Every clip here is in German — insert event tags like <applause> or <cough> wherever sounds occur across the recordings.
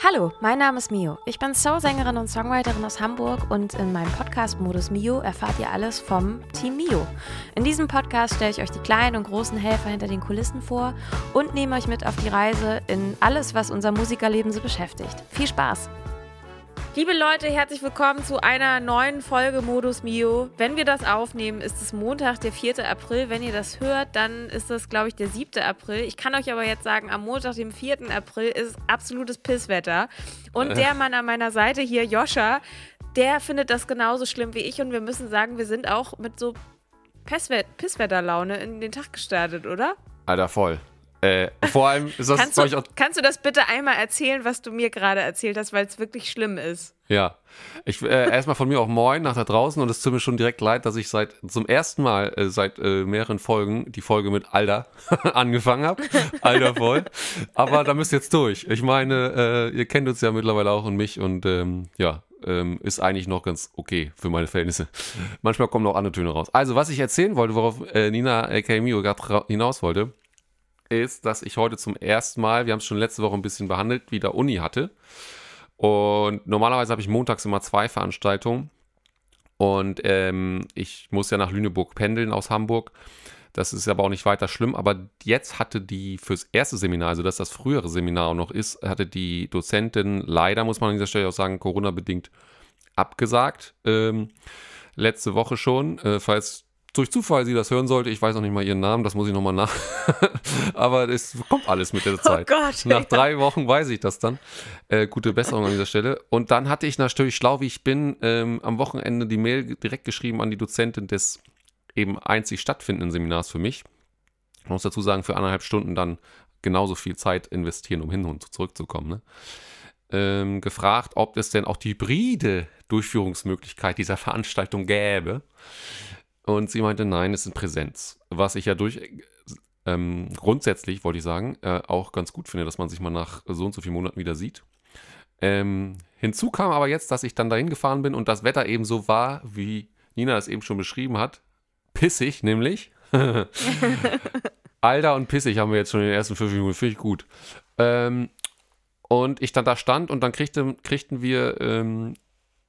Hallo, mein Name ist Mio. Ich bin Soul-Sängerin und Songwriterin aus Hamburg und in meinem Podcast Modus Mio erfahrt ihr alles vom Team Mio. In diesem Podcast stelle ich euch die kleinen und großen Helfer hinter den Kulissen vor und nehme euch mit auf die Reise in alles, was unser Musikerleben so beschäftigt. Viel Spaß! Liebe Leute, herzlich willkommen zu einer neuen Folge Modus Mio. Wenn wir das aufnehmen, ist es Montag, der 4. April. Wenn ihr das hört, dann ist das, glaube ich, der 7. April. Ich kann euch aber jetzt sagen, am Montag, dem 4. April, ist absolutes Pisswetter. Und der Mann an meiner Seite hier, Joscha, der findet das genauso schlimm wie ich. Und wir müssen sagen, wir sind auch mit so Pisswetterlaune in den Tag gestartet, oder? Alter, voll. Äh, vor allem ist das, kannst, du, auch, kannst du das bitte einmal erzählen, was du mir gerade erzählt hast, weil es wirklich schlimm ist? Ja. Ich, äh, erstmal von mir auch Moin nach da draußen und es tut mir schon direkt leid, dass ich seit zum ersten Mal äh, seit äh, mehreren Folgen die Folge mit Alter <laughs> angefangen habe. Alter voll. Aber da müsst ihr jetzt durch. Ich meine, äh, ihr kennt uns ja mittlerweile auch und mich und ähm, ja, ähm, ist eigentlich noch ganz okay für meine Verhältnisse. Manchmal kommen noch andere Töne raus. Also, was ich erzählen wollte, worauf äh, Nina aka Mio gerade hinaus wollte, ist, dass ich heute zum ersten Mal, wir haben es schon letzte Woche ein bisschen behandelt, wieder Uni hatte. Und normalerweise habe ich montags immer zwei Veranstaltungen. Und ähm, ich muss ja nach Lüneburg pendeln aus Hamburg. Das ist aber auch nicht weiter schlimm. Aber jetzt hatte die fürs erste Seminar, also dass das frühere Seminar auch noch ist, hatte die Dozentin leider, muss man an dieser Stelle auch sagen, Corona-bedingt abgesagt. Ähm, letzte Woche schon. Äh, falls durch Zufall sie das hören sollte, ich weiß noch nicht mal ihren Namen, das muss ich nochmal nach. <laughs> Aber es kommt alles mit der oh Zeit. Oh Gott, Nach ja. drei Wochen weiß ich das dann. Äh, gute Besserung an dieser Stelle. Und dann hatte ich natürlich, schlau wie ich bin, ähm, am Wochenende die Mail direkt geschrieben an die Dozentin des eben einzig stattfindenden Seminars für mich. Ich muss dazu sagen, für anderthalb Stunden dann genauso viel Zeit investieren, um hin und zurückzukommen. Ne? Ähm, gefragt, ob es denn auch die hybride Durchführungsmöglichkeit dieser Veranstaltung gäbe. Und sie meinte, nein, es in Präsenz. Was ich ja durch ähm, grundsätzlich, wollte ich sagen, äh, auch ganz gut finde, dass man sich mal nach so und so vielen Monaten wieder sieht. Ähm, hinzu kam aber jetzt, dass ich dann dahin gefahren bin und das Wetter eben so war, wie Nina es eben schon beschrieben hat. Pissig, nämlich. <laughs> Alter und pissig haben wir jetzt schon in den ersten fünf Minuten. Finde ich gut. Ähm, und ich dann da stand und dann kriegte, kriegten wir ähm,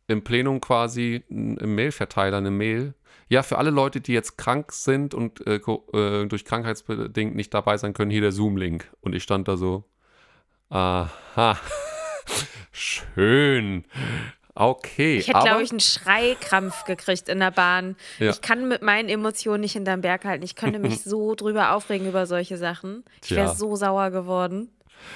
im Plenum quasi im Mailverteiler eine Mail. Ja, für alle Leute, die jetzt krank sind und äh, äh, durch krankheitsbedingt nicht dabei sein können, hier der Zoom-Link. Und ich stand da so, aha, <laughs> schön. Okay. Ich hätte, glaube ich, einen Schreikrampf gekriegt in der Bahn. Ja. Ich kann mit meinen Emotionen nicht hinterm Berg halten. Ich könnte mich <laughs> so drüber aufregen über solche Sachen. Ich wäre so sauer geworden.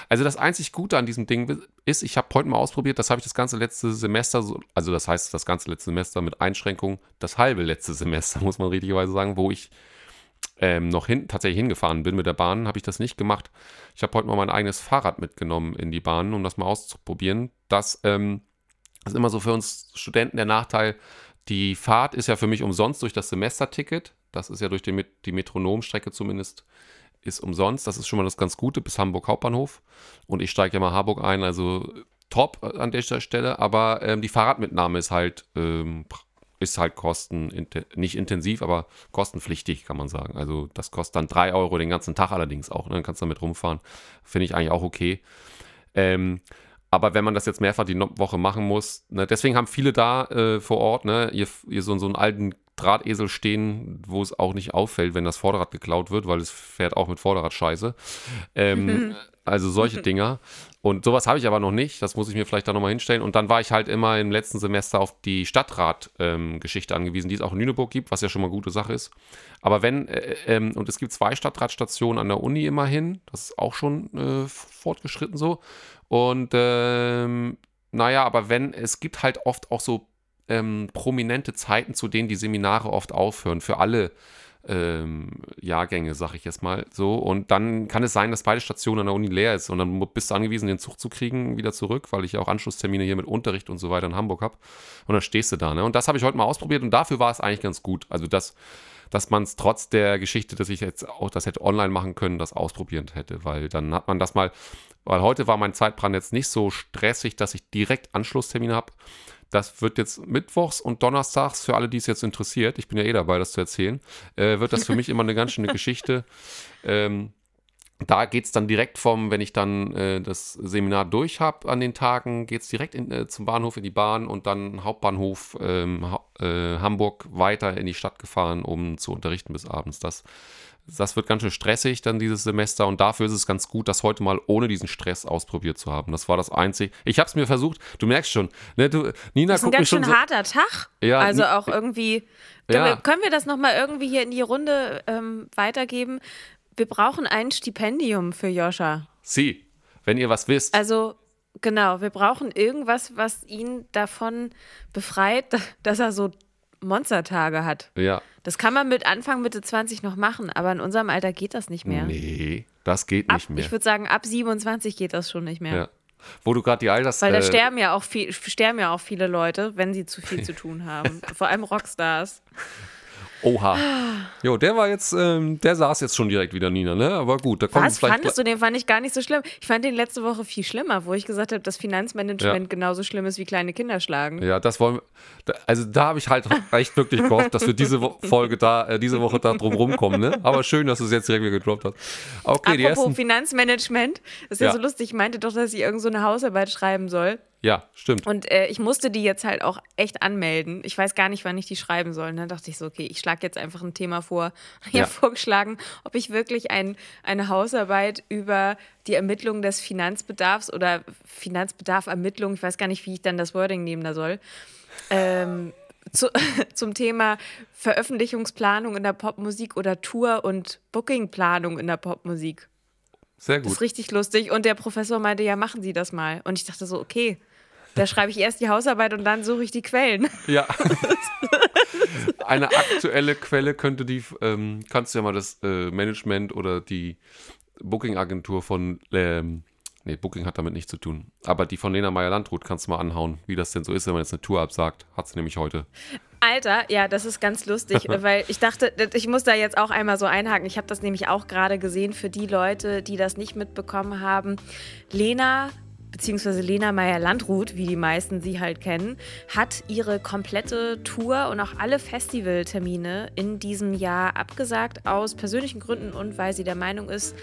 Also das einzig Gute an diesem Ding ist, ich habe heute mal ausprobiert, das habe ich das ganze letzte Semester, also das heißt das ganze letzte Semester mit Einschränkung, das halbe letzte <laughs> Semester, muss man richtigerweise sagen, wo ich ähm, noch hin, tatsächlich hingefahren bin mit der Bahn, habe ich das nicht gemacht. Ich habe heute mal mein eigenes Fahrrad mitgenommen in die Bahn, um das mal auszuprobieren. Das ähm, ist immer so für uns Studenten der Nachteil, die Fahrt ist ja für mich umsonst durch das Semesterticket. Das ist ja durch die, die Metronomstrecke zumindest ist umsonst. Das ist schon mal das ganz Gute bis Hamburg Hauptbahnhof. Und ich steige ja mal Harburg ein, also top an der Stelle. Aber ähm, die Fahrradmitnahme ist halt, ähm, ist halt kosten, nicht intensiv, aber kostenpflichtig, kann man sagen. Also das kostet dann 3 Euro den ganzen Tag allerdings auch. Ne? Dann kannst du damit rumfahren. Finde ich eigentlich auch okay. Ähm, aber wenn man das jetzt mehrfach die Woche machen muss, ne, deswegen haben viele da äh, vor Ort, ne, ihr, ihr so, so einen alten Drahtesel stehen, wo es auch nicht auffällt, wenn das Vorderrad geklaut wird, weil es fährt auch mit Vorderrad scheiße. Ähm, <laughs> also solche Dinger. Und sowas habe ich aber noch nicht. Das muss ich mir vielleicht da nochmal hinstellen. Und dann war ich halt immer im letzten Semester auf die Stadtrat-Geschichte ähm, angewiesen, die es auch in Lüneburg gibt, was ja schon mal eine gute Sache ist. Aber wenn, äh, ähm, und es gibt zwei Stadtratstationen an der Uni immerhin, das ist auch schon äh, fortgeschritten so. Und ähm, naja, aber wenn, es gibt halt oft auch so ähm, prominente Zeiten, zu denen die Seminare oft aufhören, für alle ähm, Jahrgänge, sag ich jetzt mal so. Und dann kann es sein, dass beide Stationen an der Uni leer ist und dann bist du angewiesen, den Zug zu kriegen, wieder zurück, weil ich ja auch Anschlusstermine hier mit Unterricht und so weiter in Hamburg habe. Und dann stehst du da. Ne? Und das habe ich heute mal ausprobiert und dafür war es eigentlich ganz gut. Also, dass, dass man es trotz der Geschichte, dass ich jetzt auch das hätte online machen können, das ausprobieren hätte, weil dann hat man das mal, weil heute war mein Zeitplan jetzt nicht so stressig, dass ich direkt Anschlusstermine habe. Das wird jetzt mittwochs und donnerstags, für alle, die es jetzt interessiert, ich bin ja eh dabei, das zu erzählen, äh, wird das für mich immer eine ganz schöne <laughs> Geschichte. Ähm, da geht es dann direkt vom, wenn ich dann äh, das Seminar durch habe an den Tagen, geht es direkt in, äh, zum Bahnhof in die Bahn und dann Hauptbahnhof ähm, ha äh, Hamburg weiter in die Stadt gefahren, um zu unterrichten bis abends. Das, das wird ganz schön stressig dann dieses Semester und dafür ist es ganz gut, das heute mal ohne diesen Stress ausprobiert zu haben. Das war das Einzige. Ich habe es mir versucht, du merkst schon, ne, du, Nina Das ist ein ganz schön so, harter Tag. Ja, also auch irgendwie. Ja. Können, wir, können wir das nochmal irgendwie hier in die Runde ähm, weitergeben? Wir brauchen ein Stipendium für Joscha. Sie, wenn ihr was wisst. Also, genau, wir brauchen irgendwas, was ihn davon befreit, <laughs> dass er so Monstertage hat. ja, Das kann man mit Anfang, Mitte 20 noch machen, aber in unserem Alter geht das nicht mehr. nee, das geht ab, nicht mehr. Ich würde sagen, ab 27 geht das schon nicht mehr. ja. Wo du gerade die Alters... Weil da äh, sterben ja, auch viel, sterben ja auch viele Leute, wenn sie zu viel zu tun haben. <laughs> Vor allem Rockstars. Oha. Jo, der war jetzt, ähm, der saß jetzt schon direkt wieder, Nina, ne? Aber gut, da kommt Was fandest du? Den fand ich gar nicht so schlimm. Ich fand den letzte Woche viel schlimmer, wo ich gesagt habe, dass Finanzmanagement Ja. genauso schlimm ist wie kleine Kinder schlagen. Ja, das wollen wir. Also da habe ich halt echt wirklich gehofft, dass wir diese Folge da, äh, diese Woche da drum rumkommen, ne? Aber schön, dass du es jetzt direkt wieder gedroppt hast. Okay, die Apropos ersten. Finanzmanagement, das ist ja, Ja. so lustig. Ich meinte doch, dass ich irgend so eine Hausarbeit schreiben soll. Ja, stimmt. Und äh, ich musste die jetzt halt auch echt anmelden. Ich weiß gar nicht, wann ich die schreiben soll. Und dann dachte ich so, okay, ich schlage jetzt einfach ein Thema vor. Ich <laughs> Ja. habe vorgeschlagen, ob ich wirklich ein, eine Hausarbeit über die Ermittlung des Finanzbedarfs oder Finanzbedarfermittlung, ich weiß gar nicht, wie ich dann das Wording nehmen da soll, ähm, zu, <laughs> zum Thema Veröffentlichungsplanung in der Popmusik oder Tour- und Bookingplanung in der Popmusik. Sehr Das ist gut. richtig lustig. Und der Professor meinte, ja, machen Sie das mal. Und ich dachte so, okay, da schreibe ich erst die Hausarbeit und dann suche ich die Quellen. Ja. <laughs> Eine aktuelle Quelle könnte die, ähm, kannst du ja mal das äh, Management oder die Booking-Agentur von, ähm, nee, Booking hat damit nichts zu tun, aber die von Lena Meyer-Landrut kannst du mal anhauen, wie das denn so ist, wenn man jetzt eine Tour absagt. Hat sie nämlich heute. Alter, ja, das ist ganz lustig, <laughs> weil ich dachte, ich muss da jetzt auch einmal so einhaken. Ich habe das nämlich auch gerade gesehen für die Leute, die das nicht mitbekommen haben. Lena beziehungsweise Lena Meyer-Landrut, wie die meisten sie halt kennen, hat ihre komplette Tour und auch alle Festivaltermine in diesem Jahr abgesagt aus persönlichen Gründen und weil sie der Meinung ist,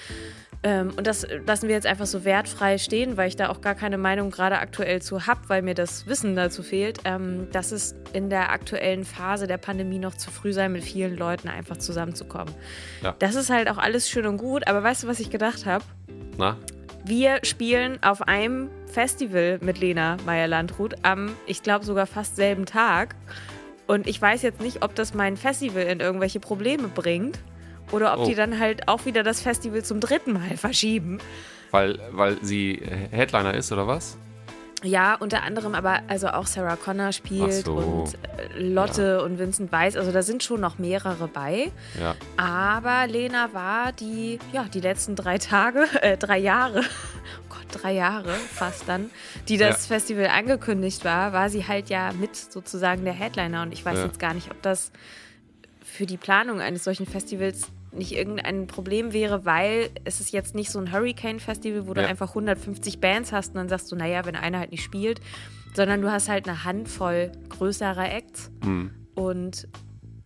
ähm, und das lassen wir jetzt einfach so wertfrei stehen, weil ich da auch gar keine Meinung gerade aktuell zu habe, weil mir das Wissen dazu fehlt, ähm, dass es in der aktuellen Phase der Pandemie noch zu früh sei, mit vielen Leuten einfach zusammenzukommen. Ja. Das ist halt auch alles schön und gut, aber weißt du, was ich gedacht habe? Na? Wir spielen auf einem Festival mit Lena Meyer-Landrut am, ich glaube, sogar fast selben Tag. Und ich weiß jetzt nicht, ob das mein Festival in irgendwelche Probleme bringt oder ob Oh. die dann halt auch wieder das Festival zum dritten Mal verschieben. Weil, weil sie Headliner ist, oder was? Ja, unter anderem aber also auch Sarah Connor spielt so. und äh, Lotte und Vincent Weiss. Also da sind schon noch mehrere bei. Ja. Aber Lena war die, ja, die letzten drei Tage, <laughs> äh, drei Jahre, oh Gott, drei Jahre fast dann, die das Ja. Festival angekündigt war, war sie halt ja mit sozusagen der Headliner. Und ich weiß Ja. jetzt gar nicht, ob das für die Planung eines solchen Festivals nicht irgendein Problem wäre, weil es ist jetzt nicht so ein Hurricane-Festival, wo du Ja. einfach 150 Bands hast und dann sagst du, naja, wenn einer halt nicht spielt, sondern du hast halt eine Handvoll größerer Acts Hm. und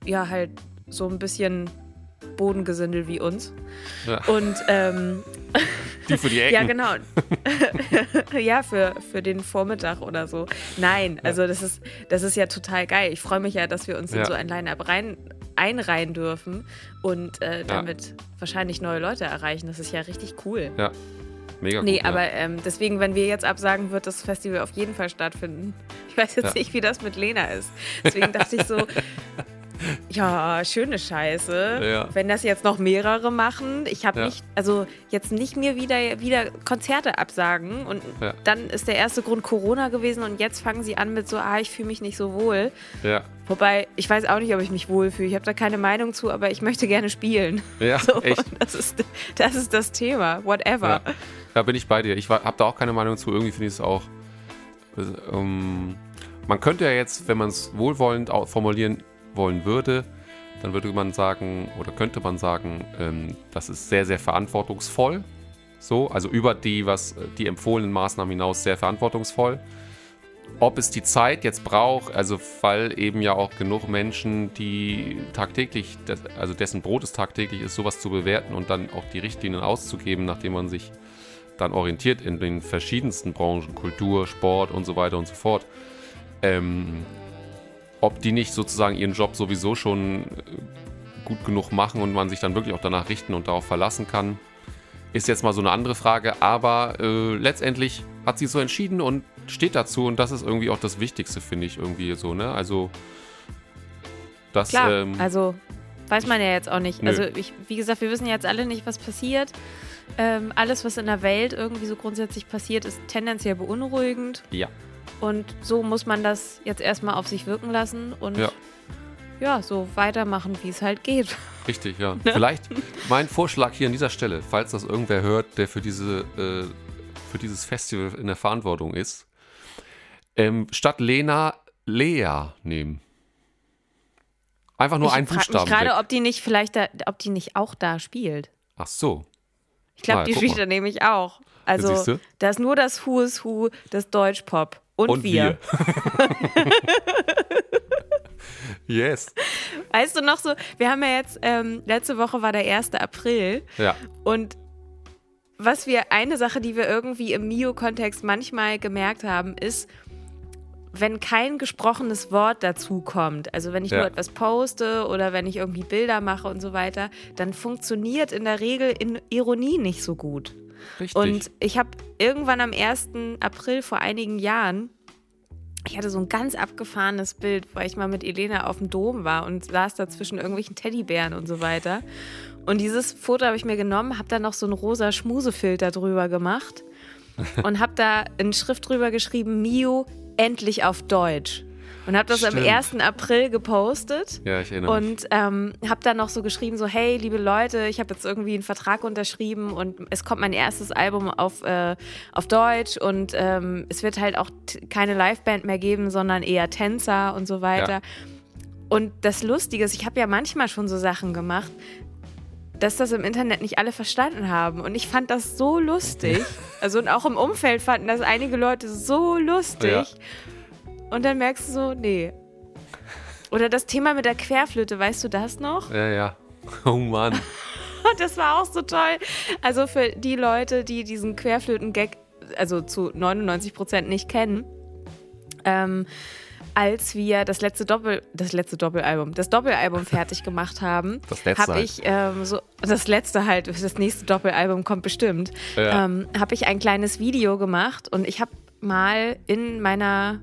ja, halt so ein bisschen Bodengesindel wie uns. Ja. Und ähm, <laughs> Die für die Ecken. ja, genau. <laughs> ja, für, für den Vormittag oder so. Nein, also das ist, das ist ja total geil. Ich freue mich ja, dass wir uns in Ja. so ein Line-Up rein, einreihen dürfen und äh, damit wahrscheinlich neue Leute erreichen. Das ist ja richtig cool. Ja. Mega Nee, gut, ja. aber ähm, deswegen, wenn wir jetzt absagen, wird das Festival auf jeden Fall stattfinden. Ich weiß jetzt Ja. nicht, wie das mit Lena ist. Deswegen dachte ich so, <laughs> ja, schöne Scheiße. Ja. Wenn das jetzt noch mehrere machen, ich habe Ja. nicht, also jetzt nicht mir wieder, wieder Konzerte absagen und Ja. dann ist der erste Grund Corona gewesen und jetzt fangen sie an mit so, ah, ich fühle mich nicht so wohl. Ja. Wobei, ich weiß auch nicht, ob ich mich wohlfühle. Ich habe da keine Meinung zu, aber ich möchte gerne spielen. Ja, <laughs> So, echt. Das ist, das ist das Thema. Whatever. Ja. Da bin ich bei dir. Ich habe da auch keine Meinung zu. Irgendwie finde ich es auch. Ähm, man könnte ja jetzt, wenn man es wohlwollend formulieren wollen würde, dann würde man sagen, oder könnte man sagen, ähm, das ist sehr, sehr verantwortungsvoll. So, also über die, was die empfohlenen Maßnahmen hinaus sehr verantwortungsvoll. ob es die Zeit jetzt braucht, also weil eben ja auch genug Menschen, die tagtäglich, also dessen Brot es tagtäglich ist, sowas zu bewerten und dann auch die Richtlinien auszugeben, nachdem man sich dann orientiert in den verschiedensten Branchen, Kultur, Sport und so weiter und so fort. Ähm, ob die nicht sozusagen ihren Job sowieso schon äh, gut genug machen und man sich dann wirklich auch danach richten und darauf verlassen kann, ist jetzt mal so eine andere Frage. Aber äh, letztendlich hat sie so entschieden und steht dazu und das ist irgendwie auch das Wichtigste, finde ich irgendwie so, ne? Also das. Klar, ähm, also weiß man ja jetzt auch nicht. Nö. Also ich, wie gesagt, wir wissen jetzt alle nicht, was passiert. Ähm, alles, was in der Welt irgendwie so grundsätzlich passiert, ist tendenziell beunruhigend. ja. Und so muss man das jetzt erstmal auf sich wirken lassen und Ja. ja, so weitermachen, wie es halt geht. <laughs> Richtig, ja. Vielleicht mein Vorschlag hier an dieser Stelle, falls das irgendwer hört, der für, diese, äh, für dieses Festival in der Verantwortung ist, ähm, statt Lena Lea nehmen. Einfach nur ich mich Buchstaben. gerade, weg. ob die nicht vielleicht da, ob die nicht auch da spielt. Ach so. Ich glaube, die spielt da nämlich auch. Also, da ist nur das Who is Who des Deutschpop. Und, wir. <laughs> yes. Weißt du noch so, wir haben ja jetzt, ähm, letzte Woche war der 1. April Ja. und was wir, eine Sache, die wir irgendwie im Mio-Kontext manchmal gemerkt haben, ist, wenn kein gesprochenes Wort dazu kommt, also wenn ich Ja. nur etwas poste oder wenn ich irgendwie Bilder mache und so weiter, dann funktioniert in der Regel in Ironie nicht so gut. Richtig. Und ich habe irgendwann am 1. April vor einigen Jahren, ich hatte so ein ganz abgefahrenes Bild, weil ich mal mit Elena auf dem Dom war und saß da zwischen irgendwelchen Teddybären und so weiter. Und dieses Foto habe ich mir genommen, habe da noch so einen rosa Schmusefilter drüber gemacht <laughs> und habe da in Schrift drüber geschrieben, Mio, endlich auf Deutsch. Und habe das am Stimmt. 1. April gepostet. ja, ich erinnere mich. Und ähm, habe dann noch so geschrieben, so, hey, liebe Leute, ich habe jetzt irgendwie einen Vertrag unterschrieben und es kommt mein erstes Album auf, äh, auf Deutsch und ähm, es wird halt auch keine Liveband mehr geben, sondern eher Tänzer und so weiter. Ja. Und das Lustige ist, ich habe ja manchmal schon so Sachen gemacht, dass das im Internet nicht alle verstanden haben. Und ich fand das so lustig. <laughs> Also und auch im Umfeld fanden das einige Leute so lustig. Ja. Und dann merkst du so, nee. Oder das Thema mit der Querflöte, weißt du das noch? Ja, ja. <laughs> Oh Mann. <laughs> Das war auch so toll. Also für die Leute, die diesen Querflöten-Gag, also zu 99 Prozent nicht kennen, ähm, als wir das letzte Doppel, das letzte Doppelalbum, das Doppelalbum <laughs> fertig gemacht haben, Das letzte habe halt. ich ähm, so, das letzte halt, das nächste Doppelalbum kommt bestimmt, Ja. ähm, habe ich ein kleines Video gemacht und ich habe mal in meiner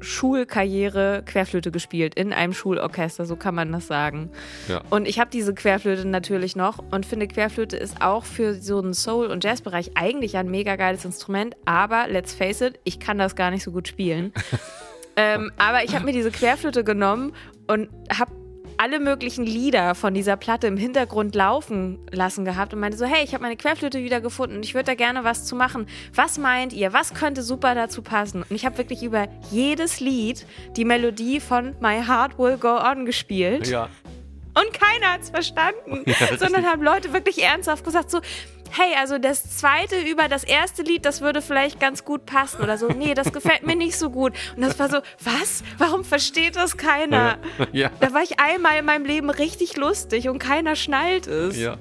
Schulkarriere Querflöte gespielt, in einem Schulorchester, so kann man das sagen. Ja. Und ich habe diese Querflöte natürlich noch und finde, Querflöte ist auch für so einen Soul- und Jazzbereich eigentlich ein mega geiles Instrument, aber let's face it, ich kann das gar nicht so gut spielen. <laughs> ähm, aber ich habe mir diese Querflöte genommen und habe alle möglichen Lieder von dieser Platte im Hintergrund laufen lassen gehabt und meinte so, hey, ich habe meine Querflöte wieder gefunden und ich würde da gerne was zu machen. Was meint ihr? Was könnte super dazu passen? Und ich habe wirklich über jedes Lied die Melodie von My Heart Will Go On gespielt. Ja. Und keiner hat es verstanden, <laughs> richtig. sondern haben Leute wirklich ernsthaft gesagt so, hey, also das zweite über das erste Lied, das würde vielleicht ganz gut passen oder so. Nee, das gefällt mir nicht so gut. Und das war so, was? Warum versteht das keiner? Ja. Da war ich einmal in meinem Leben richtig lustig und keiner schnallt es. Ja.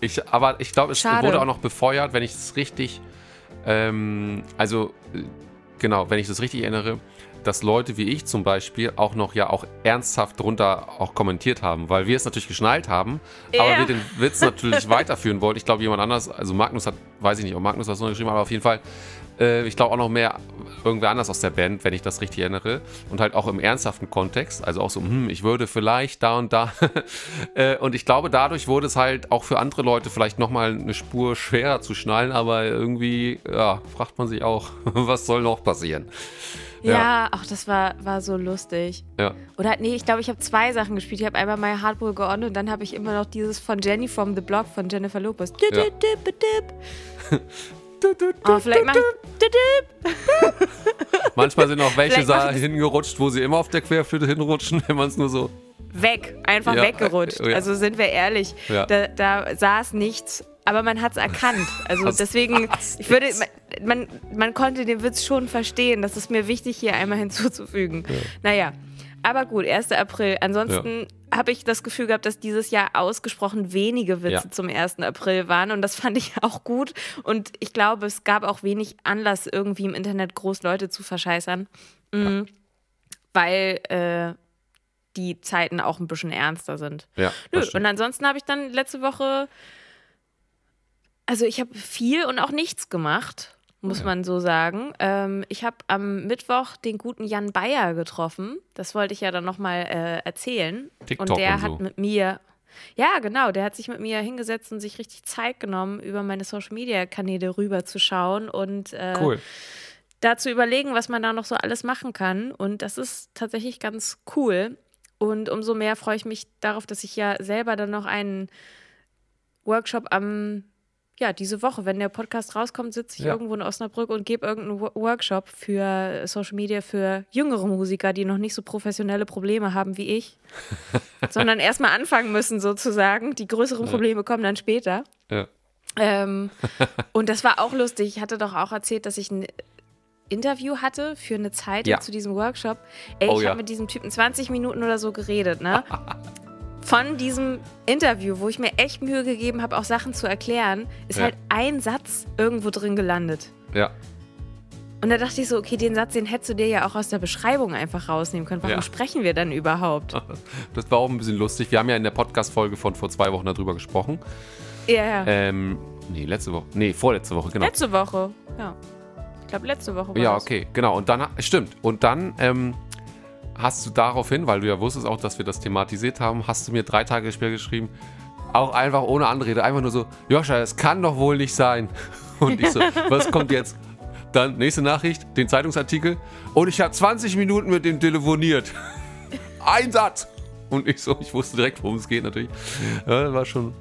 Ich, aber ich glaube, es Schade. wurde auch noch befeuert, wenn ich es richtig, ähm, also äh, genau, wenn ich das richtig erinnere, dass Leute wie ich zum Beispiel auch noch ja auch ernsthaft drunter auch kommentiert haben, weil wir es natürlich geschnallt haben, aber Ja. wir den Witz natürlich <laughs> weiterführen wollten. Ich glaube, jemand anders, also Magnus hat, weiß ich nicht, ob Magnus was noch geschrieben hat, aber auf jeden Fall, äh, ich glaube auch noch mehr irgendwer anders aus der Band, wenn ich das richtig erinnere. Und halt auch im ernsthaften Kontext, also auch so, hm, ich würde vielleicht da und da. <laughs> Äh, und ich glaube, dadurch wurde es halt auch für andere Leute vielleicht nochmal eine Spur schwerer zu schnallen, aber irgendwie, ja, fragt man sich auch, <laughs> was soll noch passieren? Ja, ach, das war, war so lustig. Ja. Oder nee, ich glaube, ich habe zwei Sachen gespielt. Ich habe einmal My Heart Will Go On und dann habe ich immer noch dieses von Jenny from the Block von Jennifer Lopez. Dip, Ja. dip, dip, dip. Oh, vielleicht mache ich. Dip, dip. Manchmal sind auch <laughs> welche da hingerutscht, wo sie immer auf der Querflöte hinrutschen, <laughs> wenn man es nur so. Weg, einfach Ja, weggerutscht. ja. Also sind wir ehrlich, Ja. da, da saß nichts aber man hat es erkannt. Also Was deswegen, ich würde, jetzt? man, man konnte den Witz schon verstehen. Das ist mir wichtig, hier einmal <laughs> hinzuzufügen. Naja, aber gut, 1. April. Ansonsten habe ich das Gefühl gehabt, dass dieses Jahr ausgesprochen wenige Witze Ja. zum 1. April waren und das <laughs> fand ich auch gut. Und ich glaube, es gab auch wenig Anlass, irgendwie im Internet groß Leute zu verscheißern, Mhm. weil äh, die Zeiten auch ein bisschen ernster sind. Ja, Nö, und ansonsten habe ich dann letzte Woche, also ich habe viel und auch nichts gemacht, muss Ja. man so sagen. Ähm, ich habe am Mittwoch den guten Jan Bayer getroffen. Das wollte ich ja dann nochmal äh, erzählen. TikTok und der und so. hat mit mir, ja genau, der hat sich mit mir hingesetzt und sich richtig Zeit genommen, über meine Social-Media-Kanäle rüber zu schauen und äh, Cool. da zu überlegen, was man da noch so alles machen kann. Und das ist tatsächlich ganz cool. Und umso mehr freue ich mich darauf, dass ich ja selber dann noch einen Workshop am, ja, diese Woche, wenn der Podcast rauskommt, sitze ich Ja. irgendwo in Osnabrück und gebe irgendeinen Wo- Workshop für Social Media für jüngere Musiker, die noch nicht so professionelle Probleme haben wie ich, <laughs> sondern erstmal anfangen müssen sozusagen. Die größeren Probleme kommen dann später. Ja. Ähm, <laughs> und das war auch lustig. Ich hatte doch auch erzählt, dass ich ein Interview hatte für eine Zeitung Ja. zu diesem Workshop. Ey, Oh ich habe mit diesem Typen 20 Minuten oder so geredet, ne? <laughs> Von diesem Interview, wo ich mir echt Mühe gegeben habe, auch Sachen zu erklären, ist Ja. halt ein Satz irgendwo drin gelandet. Ja. Und da dachte ich so, okay, den Satz, den hättest du dir ja auch aus der Beschreibung einfach rausnehmen können. Warum Ja. sprechen wir dann überhaupt? <laughs> Das war auch ein bisschen lustig. Wir haben ja in der Podcast-Folge von vor zwei Wochen darüber gesprochen. Ja, ja. Ähm, nee, letzte Woche. Nee, vorletzte Woche, genau. Letzte Woche, ja. Ich glaube, letzte Woche war Ja, okay, genau. Und dann, stimmt. Und dann ähm, hast du daraufhin, weil du ja wusstest auch, dass wir das thematisiert haben, hast du mir drei Tage später geschrieben, auch einfach ohne Anrede, einfach nur so, Joscha, es kann doch wohl nicht sein. <laughs> Und ich so, <laughs> was kommt jetzt? Dann nächste Nachricht, den Zeitungsartikel. Und ich habe 20 Minuten mit dem telefoniert. <laughs> Ein Satz. Und ich so, ich wusste direkt, worum es geht natürlich. Ja, war schon.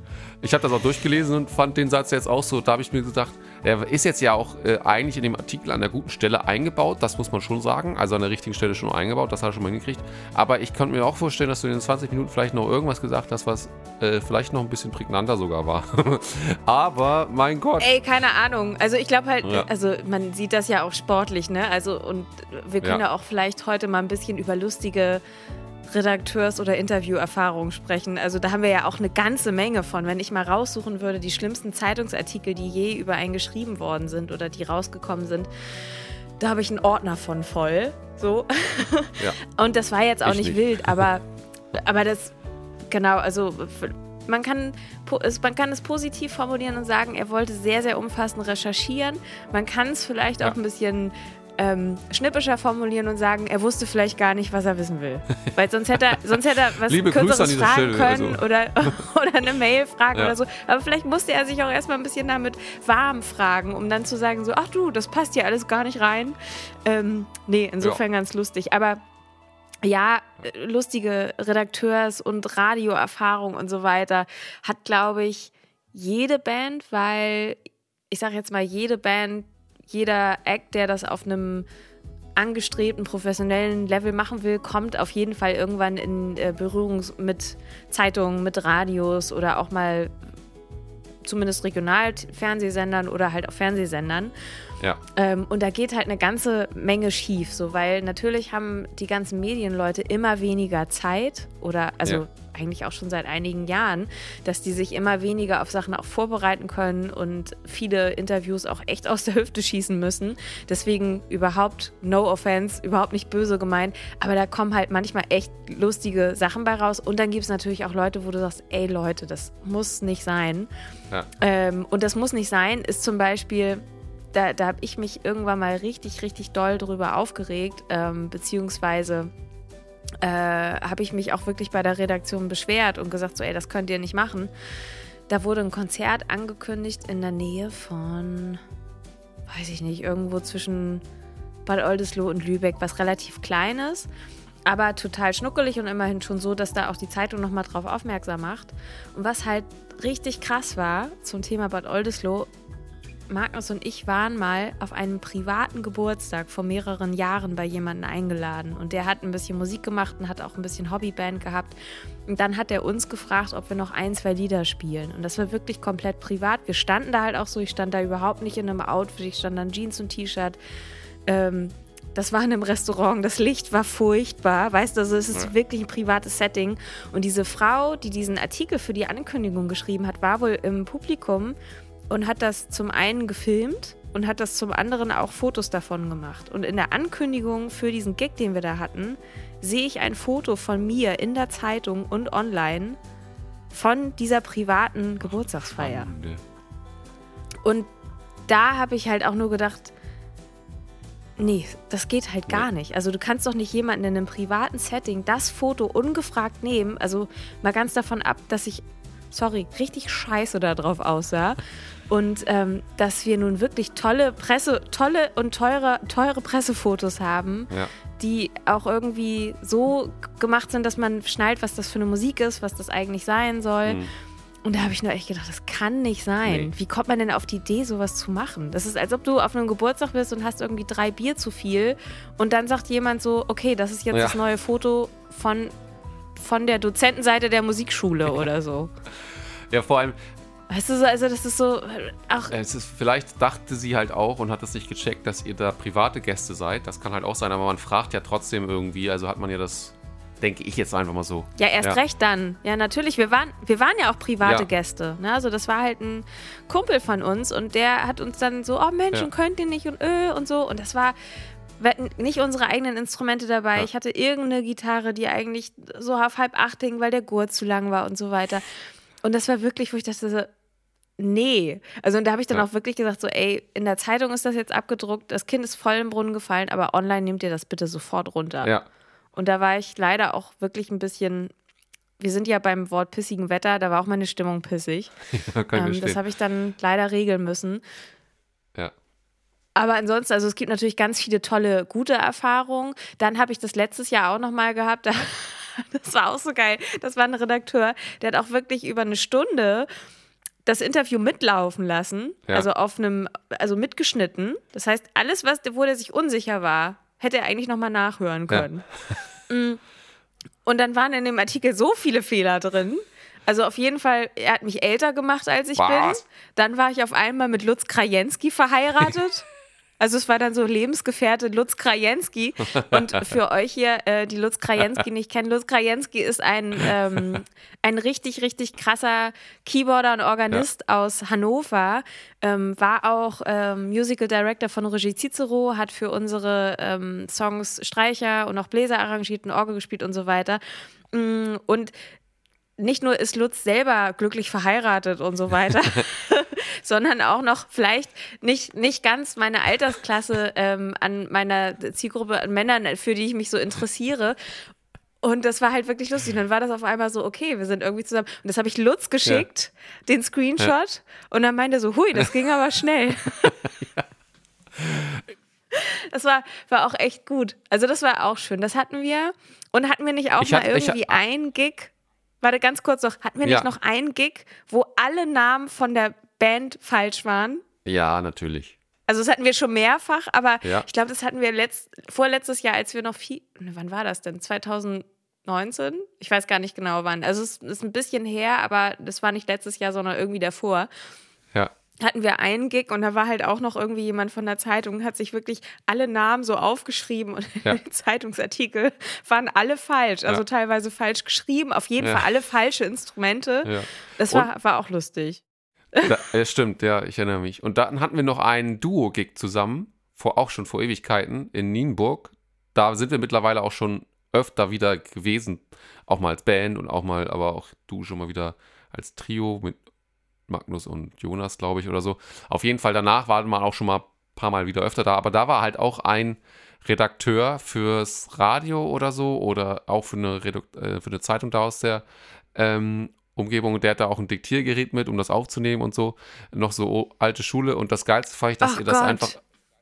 Ich habe das auch durchgelesen und fand den Satz jetzt auch so. Da habe ich mir gedacht, er ist jetzt ja auch äh, eigentlich in dem Artikel an der guten Stelle eingebaut. Das muss man schon sagen. Also an der richtigen Stelle schon eingebaut. Das hat er schon mal hingekriegt. Aber ich konnte mir auch vorstellen, dass du in den 20 Minuten vielleicht noch irgendwas gesagt hast, was äh, vielleicht noch ein bisschen prägnanter sogar war. <laughs> Aber mein Gott. Ey, keine Ahnung. Also ich glaube halt, Ja. also man sieht das ja auch sportlich, ne? Also und wir können Ja. ja, auch vielleicht heute mal ein bisschen über lustige Redakteurs- oder Interviewerfahrungen sprechen. Also da haben wir ja auch eine ganze Menge von. Wenn ich mal raussuchen würde, die schlimmsten Zeitungsartikel, die je über einen geschrieben worden sind oder die rausgekommen sind, da habe ich einen Ordner von voll. So. <laughs> Ja. Und das war jetzt auch Ich nicht, nicht. wild, aber, <laughs> aber das, genau, also man kann, man kann es positiv formulieren und sagen, er wollte sehr, sehr umfassend recherchieren. Man kann es vielleicht Ja. auch ein bisschen ähm, schnippischer formulieren und sagen, er wusste vielleicht gar nicht, was er wissen will. Weil sonst hätte er, sonst hätte er was <laughs> Liebe Kürzeres fragen Stelle, können also. oder, <laughs> oder eine Mail fragen Ja. oder so. Aber vielleicht musste er sich auch erstmal ein bisschen damit warm fragen, um dann zu sagen, so, ach du, das passt hier alles gar nicht rein. Ähm, nee, insofern ganz lustig. Aber ja, lustige Redakteurs- und Radioerfahrung und so weiter hat, glaube ich, jede Band, weil ich sage jetzt mal, jede Band, jeder Act, der das auf einem angestrebten professionellen Level machen will, kommt auf jeden Fall irgendwann in äh, Berührung mit Zeitungen, mit Radios oder auch mal zumindest Regional-Fernsehsendern oder halt auch Fernsehsendern. Ja. Ähm, und da geht halt eine ganze Menge schief, so weil natürlich haben die ganzen Medienleute immer weniger Zeit oder also Ja. Eigentlich auch schon seit einigen Jahren, dass die sich immer weniger auf Sachen auch vorbereiten können und viele Interviews auch echt aus der Hüfte schießen müssen. Deswegen überhaupt no offense, überhaupt nicht böse gemeint, aber da kommen halt manchmal echt lustige Sachen bei raus und dann gibt es natürlich auch Leute, wo du sagst, ey Leute, das muss nicht sein. Ja. Ähm, und das muss nicht sein, ist zum Beispiel, da, da habe ich mich irgendwann mal richtig, richtig doll drüber aufgeregt, ähm, beziehungsweise äh, habe ich mich auch wirklich bei der Redaktion beschwert und gesagt, so, ey, das könnt ihr nicht machen. Da wurde ein Konzert angekündigt in der Nähe von, weiß ich nicht, irgendwo zwischen Bad Oldesloe und Lübeck, was relativ klein ist, aber total schnuckelig und immerhin schon so, dass da auch die Zeitung nochmal drauf aufmerksam macht. Und was halt richtig krass war zum Thema Bad Oldesloe, Magnus und ich waren mal auf einem privaten Geburtstag vor mehreren Jahren bei jemandem eingeladen. Und der hat ein bisschen Musik gemacht und hat auch ein bisschen Hobbyband gehabt. Und dann hat er uns gefragt, ob wir noch ein, zwei Lieder spielen. Und das war wirklich komplett privat. Wir standen da halt auch so. Ich stand da überhaupt nicht in einem Outfit. Ich stand da in Jeans und T-Shirt. Ähm, das war in einem Restaurant, das Licht war furchtbar, weißt du, also es ist wirklich ein privates Setting. Und diese Frau, die diesen Artikel für die Ankündigung geschrieben hat, war wohl im Publikum und hat das zum einen gefilmt und hat das zum anderen auch Fotos davon gemacht. Und in der Ankündigung für diesen Gig, den wir da hatten, sehe ich ein Foto von mir in der Zeitung und online von dieser privaten Geburtstagsfeier. Und da habe ich halt auch nur gedacht, Nee, das geht halt gar nee. nicht. Also du kannst doch nicht jemanden in einem privaten Setting das Foto ungefragt nehmen. Also mal ganz davon ab, dass ich, sorry, richtig scheiße da drauf aussah. Und ähm, dass wir nun wirklich tolle Presse, tolle und teure, teure Pressefotos haben, ja. die auch irgendwie so gemacht sind, dass man schnallt, was das für eine Musik ist, was das eigentlich sein soll. Mhm. Und da habe ich nur echt gedacht, das kann nicht sein. Nee. Wie kommt man denn auf die Idee, sowas zu machen? Das ist, als ob du auf einem Geburtstag bist und hast irgendwie drei Bier zu viel und dann sagt jemand so, okay, das ist jetzt ja. das neue Foto von, von der Dozentenseite der Musikschule oder so. Ja, vor allem, Weißt du, so, also das ist so. Ach. Es ist, vielleicht dachte sie halt auch und hat es nicht gecheckt, dass ihr da private Gäste seid. Das kann halt auch sein, aber man fragt ja trotzdem irgendwie, also hat man ja das denke ich jetzt einfach mal so. Ja, erst ja. recht dann. Ja, natürlich. Wir waren, wir waren ja auch private ja. Gäste. Ne? Also das war halt ein Kumpel von uns und der hat uns dann so, oh Mensch, ja. und könnt ihr nicht und öh und so. Und das war wir hatten nicht unsere eigenen Instrumente dabei. Ich hatte irgendeine Gitarre, die eigentlich so auf halb acht hing, weil der Gurt zu lang war und so weiter. Und das war wirklich, wo ich dachte nee. Also und da habe ich dann auch wirklich gesagt so, ey, in der Zeitung ist das jetzt abgedruckt, das Kind ist voll im Brunnen gefallen, aber online nehmt ihr das bitte sofort runter. Ja. Und da war ich leider auch wirklich ein bisschen. Wir sind ja beim Wort pissigen Wetter, da war auch meine Stimmung pissig. <laughs> Ja, kann ähm, das habe ich dann leider regeln müssen. Ja. Aber ansonsten, also es gibt natürlich ganz viele tolle, gute Erfahrungen. Dann habe ich das letztes Jahr auch nochmal gehabt. <laughs> das war auch so geil. Das war ein Redakteur, der hat auch wirklich über eine Stunde das Interview mitlaufen lassen, ja. also auf einem, also mitgeschnitten. Das heißt, alles, was, wo der sich unsicher war, hätte er eigentlich nochmal nachhören können. Ja. Mm. Und dann waren in dem Artikel so viele Fehler drin. Also auf jeden Fall, er hat mich älter gemacht, als ich Was? bin. Dann war ich auf einmal mit Lutz Krajewski verheiratet. <laughs> Also es war dann so Lebensgefährte Lutz Krajewski. Und für <laughs> euch hier, äh, die Lutz Krajewski nicht kennen, Lutz Krajewski ist ein, ähm, ein richtig, richtig krasser Keyboarder und Organist ja. aus Hannover. Ähm, war auch ähm, Musical Director von Regie Cicero, hat für unsere ähm, Songs Streicher und auch Bläser arrangiert und Orgel gespielt und so weiter. Mm, und nicht nur ist Lutz selber glücklich verheiratet und so weiter, <laughs> <laughs> sondern auch noch vielleicht nicht, nicht ganz meine Altersklasse ähm, an meiner Zielgruppe an Männern, für die ich mich so interessiere. Und das war halt wirklich lustig. Und dann war das auf einmal so, okay, wir sind irgendwie zusammen. Und das habe ich Lutz geschickt, ja. den Screenshot. Ja. Und dann meinte er so, hui, das ging aber schnell. <laughs> Das war, war auch echt gut. Also das war auch schön. Das hatten wir. Und hatten wir nicht auch ich mal hatte, irgendwie ich, ein Gig? Warte, ganz kurz noch. Hatten wir nicht noch ein Gig, wo alle Namen von der Band falsch waren? Ja, natürlich. Also das hatten wir schon mehrfach, aber ja. ich glaube, das hatten wir letzt, vorletztes Jahr, als wir noch viel, ne, wann war das denn? 2019? Ich weiß gar nicht genau wann. Also es ist ein bisschen her, aber das war nicht letztes Jahr, sondern irgendwie davor. Ja hatten wir einen Gig und da war halt auch noch irgendwie jemand von der Zeitung, hat sich wirklich alle Namen so aufgeschrieben und ja. <laughs> Zeitungsartikel waren alle falsch, also ja. teilweise falsch geschrieben, auf jeden ja. Fall alle falsche Instrumente. Das war, war auch lustig. Da, ja, stimmt, ja, ich erinnere mich. Und dann hatten wir noch einen Duo-Gig zusammen, vor, auch schon vor Ewigkeiten, in Nienburg. Da sind wir mittlerweile auch schon öfter wieder gewesen, auch mal als Band und auch mal, aber auch du schon mal wieder als Trio mit Magnus und Jonas, glaube ich, oder so. Auf jeden Fall danach war man auch schon mal ein paar Mal wieder öfter da, aber da war halt auch ein Redakteur fürs Radio oder so oder auch für eine, Redukt äh, für eine Zeitung da aus der ähm, Umgebung. Der hat da auch ein Diktiergerät mit, um das aufzunehmen und so. Noch so alte Schule. Und das Geilste fand ich, dass Ach ihr das einfach.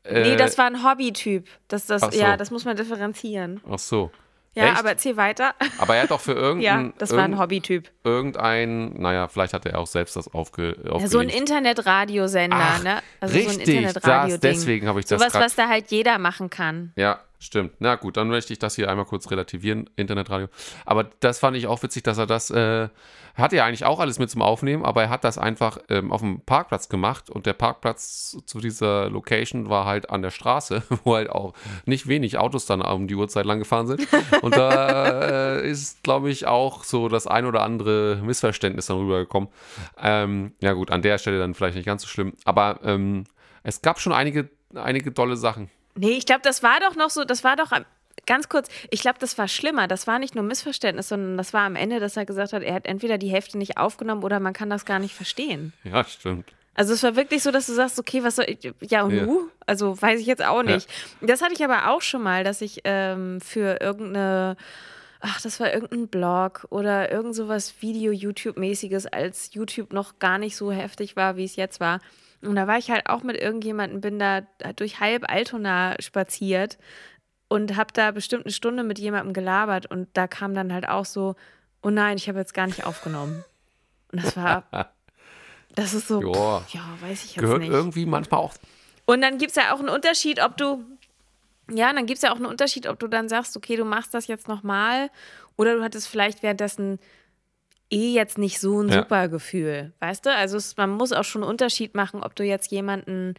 Äh, nee, das war ein Hobbytyp. Das, das, so. Ja, das muss man differenzieren. Ach so. Ja, Echt? aber erzähl weiter. Aber er hat doch für <laughs> irgendein, Ja, das war ein Hobbytyp. irgendein, naja, vielleicht hat er auch selbst das aufge, Ja, so ein aufgelegt. Internetradiosender, ne? Also richtig, so ein Internetradio-Ding. das- deswegen habe ich das Sowas, grad- was da halt jeder machen kann. Ja, stimmt. Na gut, dann möchte ich das hier einmal kurz relativieren, Internetradio. Aber das fand ich auch witzig, dass er das, äh, hatte ja eigentlich auch alles mit zum Aufnehmen, aber er hat das einfach ähm, auf dem Parkplatz gemacht und der Parkplatz zu dieser Location war halt an der Straße, <laughs> wo halt auch nicht wenig Autos dann um die Uhrzeit lang gefahren sind. Und da äh, ist, glaube ich, auch so das ein oder andere Missverständnis dann rübergekommen. Ähm, ja gut, an der Stelle dann vielleicht nicht ganz so schlimm, aber ähm, es gab schon einige, einige tolle Sachen. Nee, ich glaube, das war doch noch so, das war doch ganz kurz, ich glaube, das war schlimmer. Das war nicht nur Missverständnis, sondern das war am Ende, dass er gesagt hat, er hat entweder die Hälfte nicht aufgenommen oder man kann das gar nicht verstehen. Ja, stimmt. Also es war wirklich so, dass du sagst, okay, was soll ich, ja und Ja. nu? Also weiß ich jetzt auch nicht. Das hatte ich aber auch schon mal, dass ich ähm, für irgendeine, ach, das war irgendein Blog oder irgend sowas Video-YouTube-mäßiges, als YouTube noch gar nicht so heftig war, wie es jetzt war. Und da war ich halt auch mit irgendjemandem, bin da durch halb Altona spaziert und habe da bestimmt eine Stunde mit jemandem gelabert und da kam dann halt auch so, oh nein, ich habe jetzt gar nicht aufgenommen. Und das war, <laughs> das ist so, pff, ja, weiß ich jetzt Gehört nicht. irgendwie manchmal auch. Und dann gibt es ja auch einen Unterschied, ob du, ja, dann gibt es ja auch einen Unterschied, ob du dann sagst, okay, du machst das jetzt nochmal oder du hattest vielleicht währenddessen eh jetzt nicht so ein Ja. super Gefühl, weißt du? Also es, man muss auch schon einen Unterschied machen, ob du jetzt jemanden,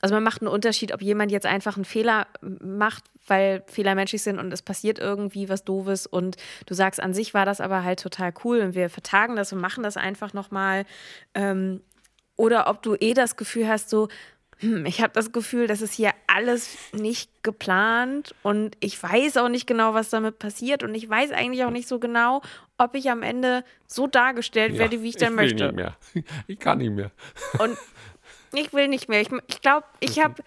also man macht einen Unterschied, ob jemand jetzt einfach einen Fehler macht, weil Fehler menschlich sind und es passiert irgendwie was Doofes und du sagst, an sich war das aber halt total cool und wir vertagen das und machen das einfach nochmal. Ähm, oder ob du eh das Gefühl hast, so, hm, ich habe das Gefühl, das ist hier alles nicht geplant und ich weiß auch nicht genau, was damit passiert und ich weiß eigentlich auch nicht so genau, ob ich am Ende so dargestellt werde, wie ich dann will möchte. Nicht mehr. <laughs> Ich kann nicht mehr. Und <laughs> ich will nicht mehr. Ich, ich glaube, ich habe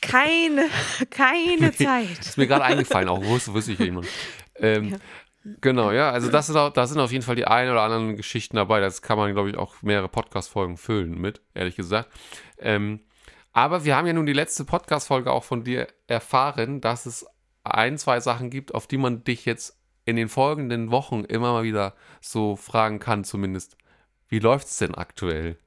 keine, <laughs> keine Zeit. Ist mir gerade eingefallen, auch wusste, wusste ich jemand. Ähm, Genau, ja, also das ist auch, da sind auf jeden Fall die ein oder anderen Geschichten dabei. Das kann man, glaube ich, auch mehrere Podcast-Folgen füllen mit, ehrlich gesagt. Ähm, aber wir haben ja nun die letzte Podcast-Folge auch von dir erfahren, dass es ein, zwei Sachen gibt, auf die man dich jetzt in den folgenden Wochen immer mal wieder so fragen kann, zumindest. Wie läuft es denn aktuell?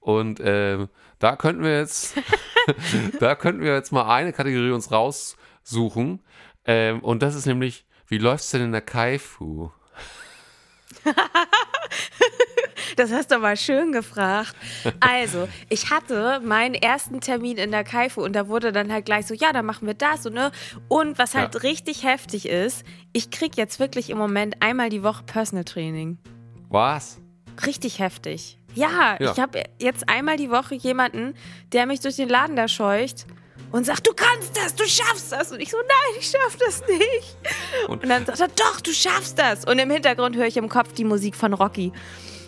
Und ähm, da könnten wir jetzt, <laughs> <laughs> da könnten wir jetzt mal eine Kategorie uns raussuchen. Ähm, und das ist nämlich, wie läuft's denn in der Kaifu? <laughs> Das hast du aber schön gefragt. Also, ich hatte meinen ersten Termin in der Kaifu und da wurde dann halt gleich so, ja, dann machen wir das und ne. Und was halt Ja. richtig heftig ist, ich krieg jetzt wirklich im Moment einmal die Woche Personal Training. Was? Richtig heftig. Ja, Ja. ich habe jetzt einmal die Woche jemanden, der mich durch den Laden da scheucht und sagt, du kannst das, du schaffst das. Und ich so, nein, ich schaff das nicht. Und- Und, dann sagt er, doch, du schaffst das. Und im Hintergrund höre ich im Kopf die Musik von Rocky.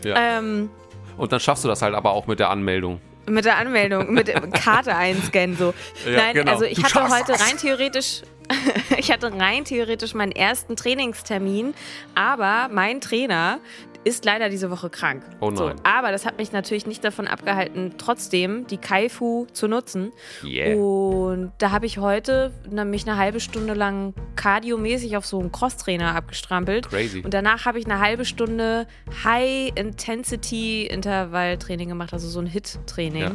Ja. Ähm, Und dann schaffst du das halt aber auch mit der Anmeldung. mit der Anmeldung, mit <laughs> Karte einscannen so. Ja, Nein, genau. also ich Du hatte heute das. rein theoretisch, <laughs> ich hatte rein theoretisch meinen ersten Trainingstermin, aber mein Trainer ist leider diese Woche krank. Oh So, nein. aber das hat mich natürlich nicht davon abgehalten, trotzdem die Kaifu zu nutzen. Yeah. Und da habe ich heute mich eine halbe Stunde lang kardiomäßig auf so einen Crosstrainer abgestrampelt. Crazy. Und danach habe ich eine halbe Stunde High-Intensity-Intervalltraining gemacht, also so ein Hit-Training. Ja.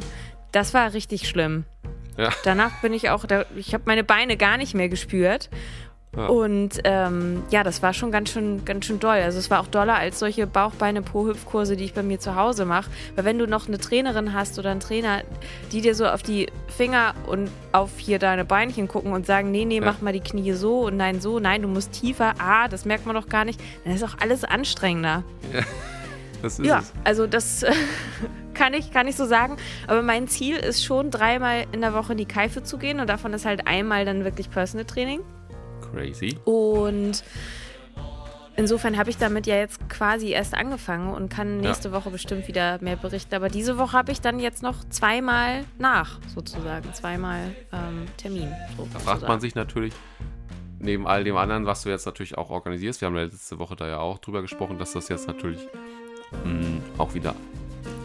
Das war richtig schlimm. Ja. Danach bin ich auch, ich habe meine Beine gar nicht mehr gespürt. Ja. Und ähm, ja, das war schon ganz schön, ganz schön doll. Also es war auch doller als solche Bauchbeine-Po-Hüpfkurse, die ich bei mir zu Hause mache. Weil wenn du noch eine Trainerin hast oder einen Trainer, die dir so auf die Finger und auf hier deine Beinchen gucken und sagen, nee, nee, Ja. mach mal die Knie so und nein, so, nein, du musst tiefer, ah, das merkt man doch gar nicht, dann ist auch alles anstrengender. Das ist Ja, es. also das <laughs> kann ich, kann ich so sagen. Aber mein Ziel ist schon, dreimal in der Woche in die Keife zu gehen und davon ist halt einmal dann wirklich Personal Training. Crazy. Und insofern habe ich damit ja jetzt quasi erst angefangen und kann nächste Woche bestimmt wieder mehr berichten. Aber diese Woche habe ich dann jetzt noch zweimal nach, sozusagen. Zweimal ähm, Termin. So Da fragt man sich natürlich, neben all dem anderen, was du jetzt natürlich auch organisierst, wir haben ja letzte Woche da ja auch drüber gesprochen, dass das jetzt natürlich mh, auch wieder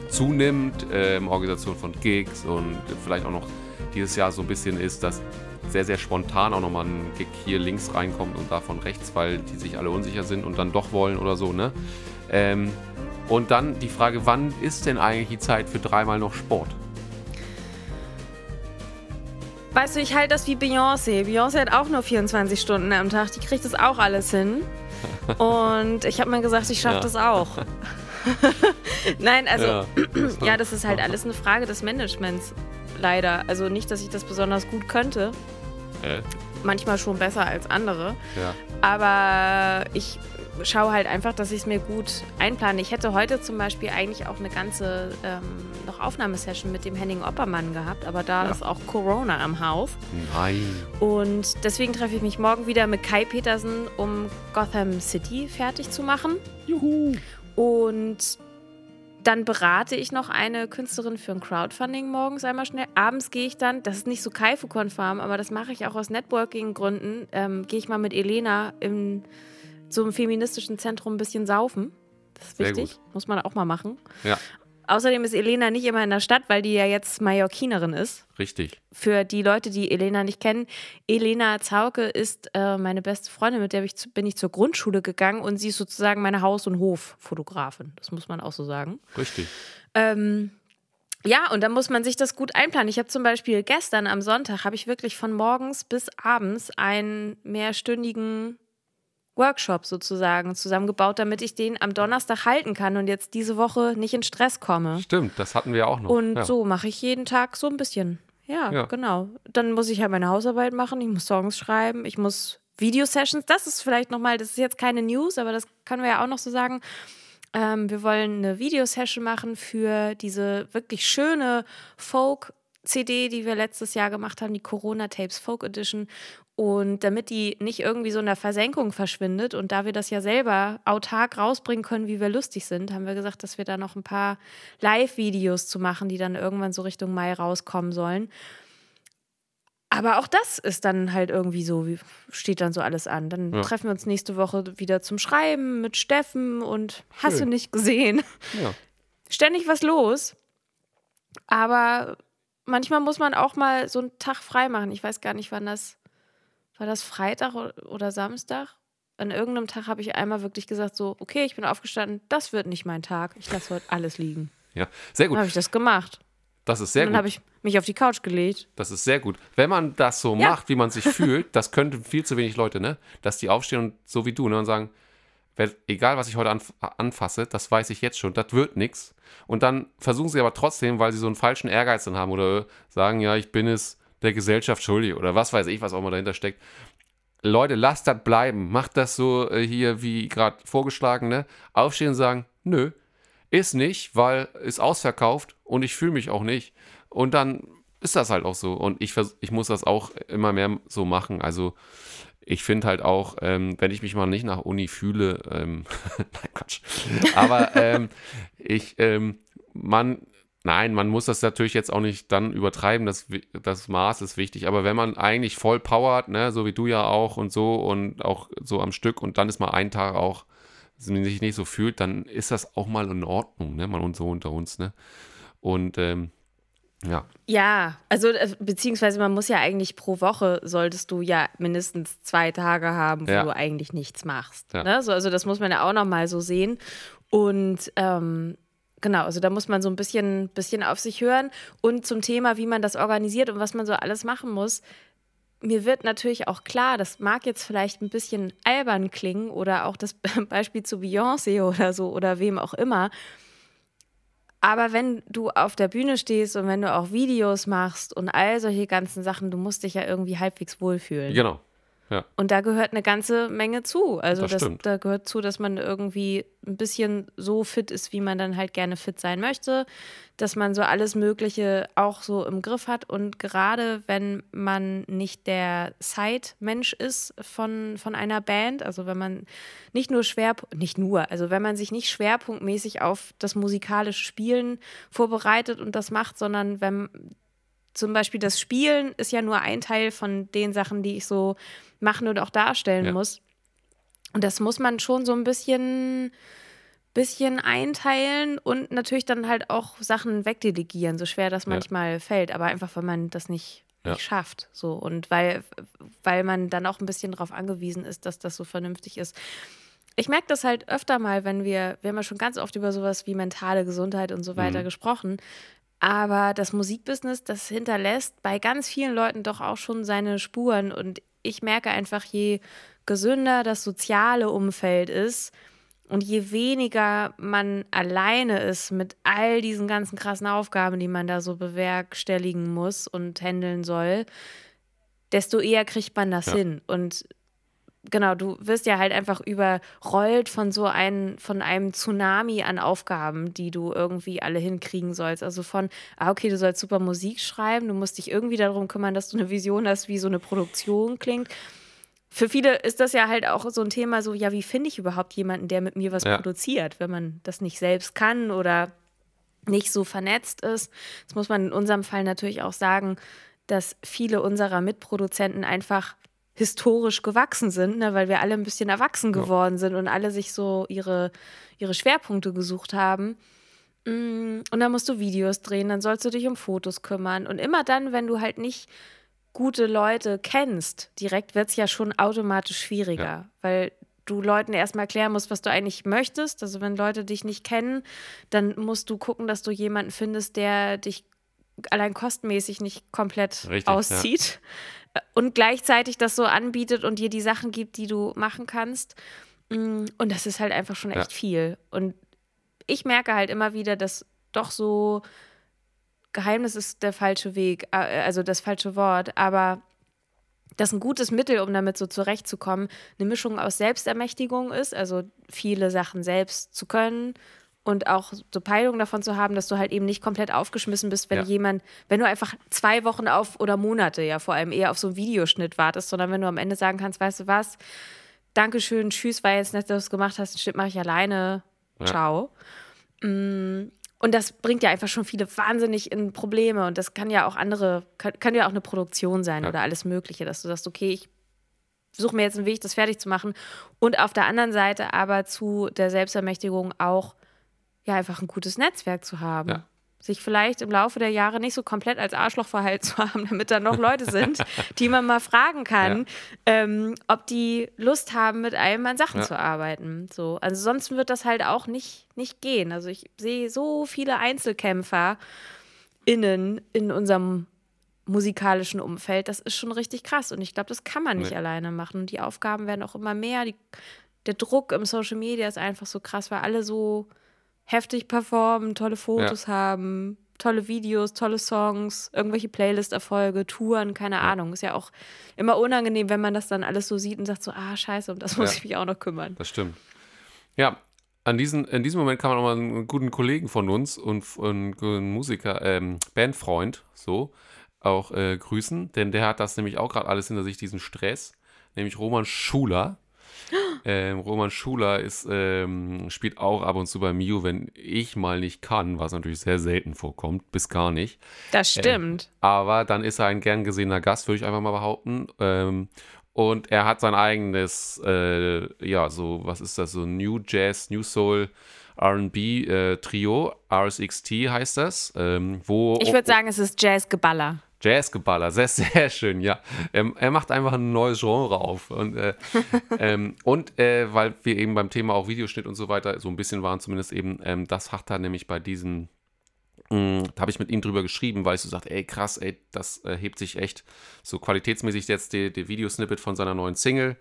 zunimmt, ähm, Organisation von Gigs und vielleicht auch noch dieses Jahr so ein bisschen ist, dass sehr, sehr spontan auch nochmal ein Gig hier links reinkommt und davon rechts, weil die sich alle unsicher sind und dann doch wollen oder so, ne? Ähm, und dann die Frage, wann ist denn eigentlich die Zeit für dreimal noch Sport? Weißt du, ich halte das wie Beyoncé. Beyoncé hat auch nur 24 Stunden am Tag. Die kriegt das auch alles hin. <laughs> Und ich habe mir gesagt, ich schaffe ja. das auch. <laughs> Nein, also ja. <clears throat> ja, das ist halt alles eine Frage des Managements. Leider. Also nicht, dass ich das besonders gut könnte. Äh. Manchmal schon besser als andere. Ja. Aber ich schaue halt einfach, dass ich es mir gut einplane. Ich hätte heute zum Beispiel eigentlich auch eine ganze ähm, noch Aufnahmesession mit dem Henning Oppermann gehabt, aber da ja. ist auch Corona am Haus. Nein. Und deswegen treffe ich mich morgen wieder mit Kai Petersen, um Gotham City fertig zu machen. Juhu. Und dann berate ich noch eine Künstlerin für ein Crowdfunding morgens einmal schnell. Abends gehe ich dann, das ist nicht so Kaifu-konform, aber das mache ich auch aus Networking-Gründen, ähm, gehe ich mal mit Elena im so einem feministischen Zentrum ein bisschen saufen. Das ist wichtig, muss man auch mal machen. Ja. Außerdem ist Elena nicht immer in der Stadt, weil die ja jetzt Mallorquinerin ist. Richtig. Für die Leute, die Elena nicht kennen, Elena Zauke ist äh, meine beste Freundin, mit der ich zu, bin ich zur Grundschule gegangen und sie ist sozusagen meine Haus- und Hoffotografin. Das muss man auch so sagen. Richtig. Ähm, ja, und da muss man sich das gut einplanen. Ich habe zum Beispiel gestern am Sonntag, habe ich wirklich von morgens bis abends einen mehrstündigen Workshop sozusagen zusammengebaut, damit ich den am Donnerstag halten kann und jetzt diese Woche nicht in Stress komme. Stimmt, das hatten wir auch noch. Und ja. so mache ich jeden Tag so ein bisschen. Ja, ja, genau. Dann muss ich ja meine Hausarbeit machen, ich muss Songs schreiben, ich muss Videosessions. Das ist vielleicht nochmal, das ist jetzt keine News, aber das können wir ja auch noch so sagen. Ähm, wir wollen eine Videosession machen für diese wirklich schöne Folk- CD, die wir letztes Jahr gemacht haben, die Corona Tapes Folk Edition. Und damit die nicht irgendwie so in der Versenkung verschwindet und da wir das ja selber autark rausbringen können, wie wir lustig sind, haben wir gesagt, dass wir da noch ein paar Live-Videos zu machen, die dann irgendwann so Richtung Mai rauskommen sollen. Aber auch das ist dann halt irgendwie so, wie steht dann so alles an. Dann ja. treffen wir uns nächste Woche wieder zum Schreiben mit Steffen und hast du nicht gesehen. Ja. Ständig was los. Aber manchmal muss man auch mal so einen Tag frei machen. Ich weiß gar nicht, wann das war das Freitag oder Samstag? An irgendeinem Tag habe ich einmal wirklich gesagt, so, okay, ich bin aufgestanden, das wird nicht mein Tag. Ich lasse heute alles liegen. Ja, sehr gut. Dann habe ich das gemacht. Das ist sehr Und dann habe ich mich auf die Couch gelegt. Das ist sehr gut. Wenn man das so ja. macht, wie man sich fühlt, das könnten viel zu wenig Leute, ne? Dass die aufstehen und so wie du, ne? Und sagen, egal was ich heute anf anfasse, das weiß ich jetzt schon, das wird nichts. Und dann versuchen sie aber trotzdem, weil sie so einen falschen Ehrgeiz dann haben oder sagen, ja, ich bin es der Gesellschaft schuldig oder was weiß ich, was auch immer dahinter steckt. Leute, lasst das bleiben. Macht das so äh, hier wie gerade vorgeschlagen, ne? Aufstehen und sagen, nö, ist nicht, weil ist ausverkauft und ich fühle mich auch nicht. Und dann ist das halt auch so. Und ich, ich muss das auch immer mehr so machen. Also ich finde halt auch, ähm, wenn ich mich mal nicht nach Uni fühle, ähm, <laughs> nein, Quatsch. Aber ähm, ich, ähm, man Nein, man muss das natürlich jetzt auch nicht dann übertreiben, das, das Maß ist wichtig, aber wenn man eigentlich voll powert, ne, so wie du ja auch und so und auch so am Stück und dann ist mal ein Tag auch, sich nicht so fühlt, dann ist das auch mal in Ordnung, ne, man und so unter uns, ne. Und ähm, ja. Ja, also äh, beziehungsweise man muss ja eigentlich pro Woche solltest du ja mindestens zwei Tage haben, wo ja. du eigentlich nichts machst. Ja. Ne? So, also das muss man ja auch nochmal so sehen. Und ähm, Genau, also da muss man so ein bisschen, bisschen auf sich hören. Und zum Thema, wie man das organisiert und was man so alles machen muss, mir wird natürlich auch klar, das mag jetzt vielleicht ein bisschen albern klingen oder auch das <laughs> Beispiel zu Beyoncé oder so oder wem auch immer. Aber wenn du auf der Bühne stehst und wenn du auch Videos machst und all solche ganzen Sachen, du musst dich ja irgendwie halbwegs wohlfühlen. Genau. Ja. Und da gehört eine ganze Menge zu. Also das das, da gehört zu, dass man irgendwie ein bisschen so fit ist, wie man dann halt gerne fit sein möchte, dass man so alles Mögliche auch so im Griff hat. Und gerade wenn man nicht der Side-Mensch ist von, von einer Band, also wenn man nicht nur Schwerpunkt, nicht nur, also wenn man sich nicht schwerpunktmäßig auf das musikalische Spielen vorbereitet und das macht, sondern wenn zum Beispiel das Spielen ist ja nur ein Teil von den Sachen, die ich so machen und auch darstellen ja. muss. Und das muss man schon so ein bisschen, bisschen einteilen und natürlich dann halt auch Sachen wegdelegieren, so schwer das manchmal ja. fällt, aber einfach, weil man das nicht ja. nicht schafft. So. Und weil, weil man dann auch ein bisschen darauf angewiesen ist, dass das so vernünftig ist. Ich merke das halt öfter mal, wenn wir, wir haben ja schon ganz oft über sowas wie mentale Gesundheit und so weiter mhm. gesprochen. Aber das Musikbusiness, das hinterlässt bei ganz vielen Leuten doch auch schon seine Spuren. Und ich merke einfach, je gesünder das soziale Umfeld ist, und je weniger man alleine ist mit all diesen ganzen krassen Aufgaben, die man da so bewerkstelligen muss und handeln soll, desto eher kriegt man das ja. hin. Und genau, du wirst ja halt einfach überrollt von so einem, von einem Tsunami an Aufgaben, die du irgendwie alle hinkriegen sollst. Also von, ah, okay, du sollst super Musik schreiben, du musst dich irgendwie darum kümmern, dass du eine Vision hast, wie so eine Produktion klingt für viele ist das ja halt auch so ein Thema, so, ja, wie finde ich überhaupt jemanden, der mit mir was ja. produziert, wenn man das nicht selbst kann oder nicht so vernetzt ist. Das muss man in unserem Fall natürlich auch sagen, dass viele unserer Mitproduzenten einfach historisch gewachsen sind, ne, weil wir alle ein bisschen erwachsen geworden ja. sind und alle sich so ihre, ihre Schwerpunkte gesucht haben. Mm, und dann musst du Videos drehen, dann sollst du dich um Fotos kümmern. Und immer dann, wenn du halt nicht gute Leute kennst, direkt wird es ja schon automatisch schwieriger, ja. weil du Leuten erstmal erklären musst, was du eigentlich möchtest. Also wenn Leute dich nicht kennen, dann musst du gucken, dass du jemanden findest, der dich allein kostenmäßig nicht komplett Richtig, auszieht. Und gleichzeitig das so anbietet und dir die Sachen gibt, die du machen kannst. Mm, und das ist halt einfach schon echt ja. viel. Und ich merke halt immer wieder, dass doch so Geheimnis ist der falsche Weg, also das falsche Wort, aber das ein gutes Mittel, um damit so zurechtzukommen, eine Mischung aus Selbstermächtigung ist, also viele Sachen selbst zu können und auch so Peilung davon zu haben, dass du halt eben nicht komplett aufgeschmissen bist, wenn ja. jemand, wenn du einfach zwei Wochen auf oder Monate ja vor allem eher auf so einen Videoschnitt wartest, sondern wenn du am Ende sagen kannst, weißt du was, Dankeschön, tschüss, war jetzt nett, dass du es gemacht hast, den Schnitt mache ich alleine, ja. ciao. Mm, und das bringt ja einfach schon viele wahnsinnig in Probleme. Und das kann ja auch andere, kann, kann ja auch eine Produktion sein ja. oder alles Mögliche, dass du sagst, okay, ich suche mir jetzt einen Weg, das fertig zu machen. Und auf der anderen Seite aber zu der Selbstermächtigung auch ja einfach ein gutes Netzwerk zu haben. Ja sich vielleicht im Laufe der Jahre nicht so komplett als Arschloch verhalten zu haben, <laughs> damit da noch Leute sind, die man mal fragen kann, ja. ähm, ob die Lust haben, mit einem an Sachen ja. zu arbeiten. So, also sonst wird das halt auch nicht, nicht gehen. Also ich sehe so viele Einzelkämpfer innen in unserem musikalischen Umfeld, das ist schon richtig krass. Und ich glaube, das kann man nicht nee. alleine machen. Und die Aufgaben werden auch immer mehr. Die, der Druck im Social Media ist einfach so krass, weil alle so heftig performen, tolle Fotos ja. haben, tolle Videos, tolle Songs, irgendwelche Playlist-Erfolge, Touren, keine ja. Ahnung. Ist ja auch immer unangenehm, wenn man das dann alles so sieht und sagt so, ah, scheiße, um das muss ja. ich mich auch noch kümmern. Das stimmt. Ja, an diesen, in diesem Moment kann man auch mal einen guten Kollegen von uns und, und einen Musiker, ähm, Bandfreund, so, auch äh, grüßen, denn der hat das nämlich auch gerade alles hinter sich, diesen Stress, nämlich Roman Schuler. Ähm, Roman Schuler ist, ähm, spielt auch ab und zu bei Mio, wenn ich mal nicht kann, was natürlich sehr selten vorkommt, bis gar nicht. Das ähm, stimmt. Ähm, aber dann ist er ein gern gesehener Gast, würde ich einfach mal behaupten. Ähm, und er hat sein eigenes, äh, ja, so, was ist das, so New Jazz, New Soul. RB äh, Trio, RSXT heißt das. Ähm, wo, ich würde sagen, es ist Jazz-Geballer. Jazzgeballer, sehr, <laughs> sehr schön, ja. Ähm, er macht einfach ein neues Genre auf. Und, äh, <laughs> ähm, und äh, weil wir eben beim Thema auch Videoschnitt und so weiter so ein bisschen waren, zumindest eben, ähm, das hat er nämlich bei diesen, mm, da habe ich mit ihm drüber geschrieben, weil ich so sagte, ey krass, ey, das äh, hebt sich echt so qualitätsmäßig jetzt der Videosnippet von seiner neuen Single,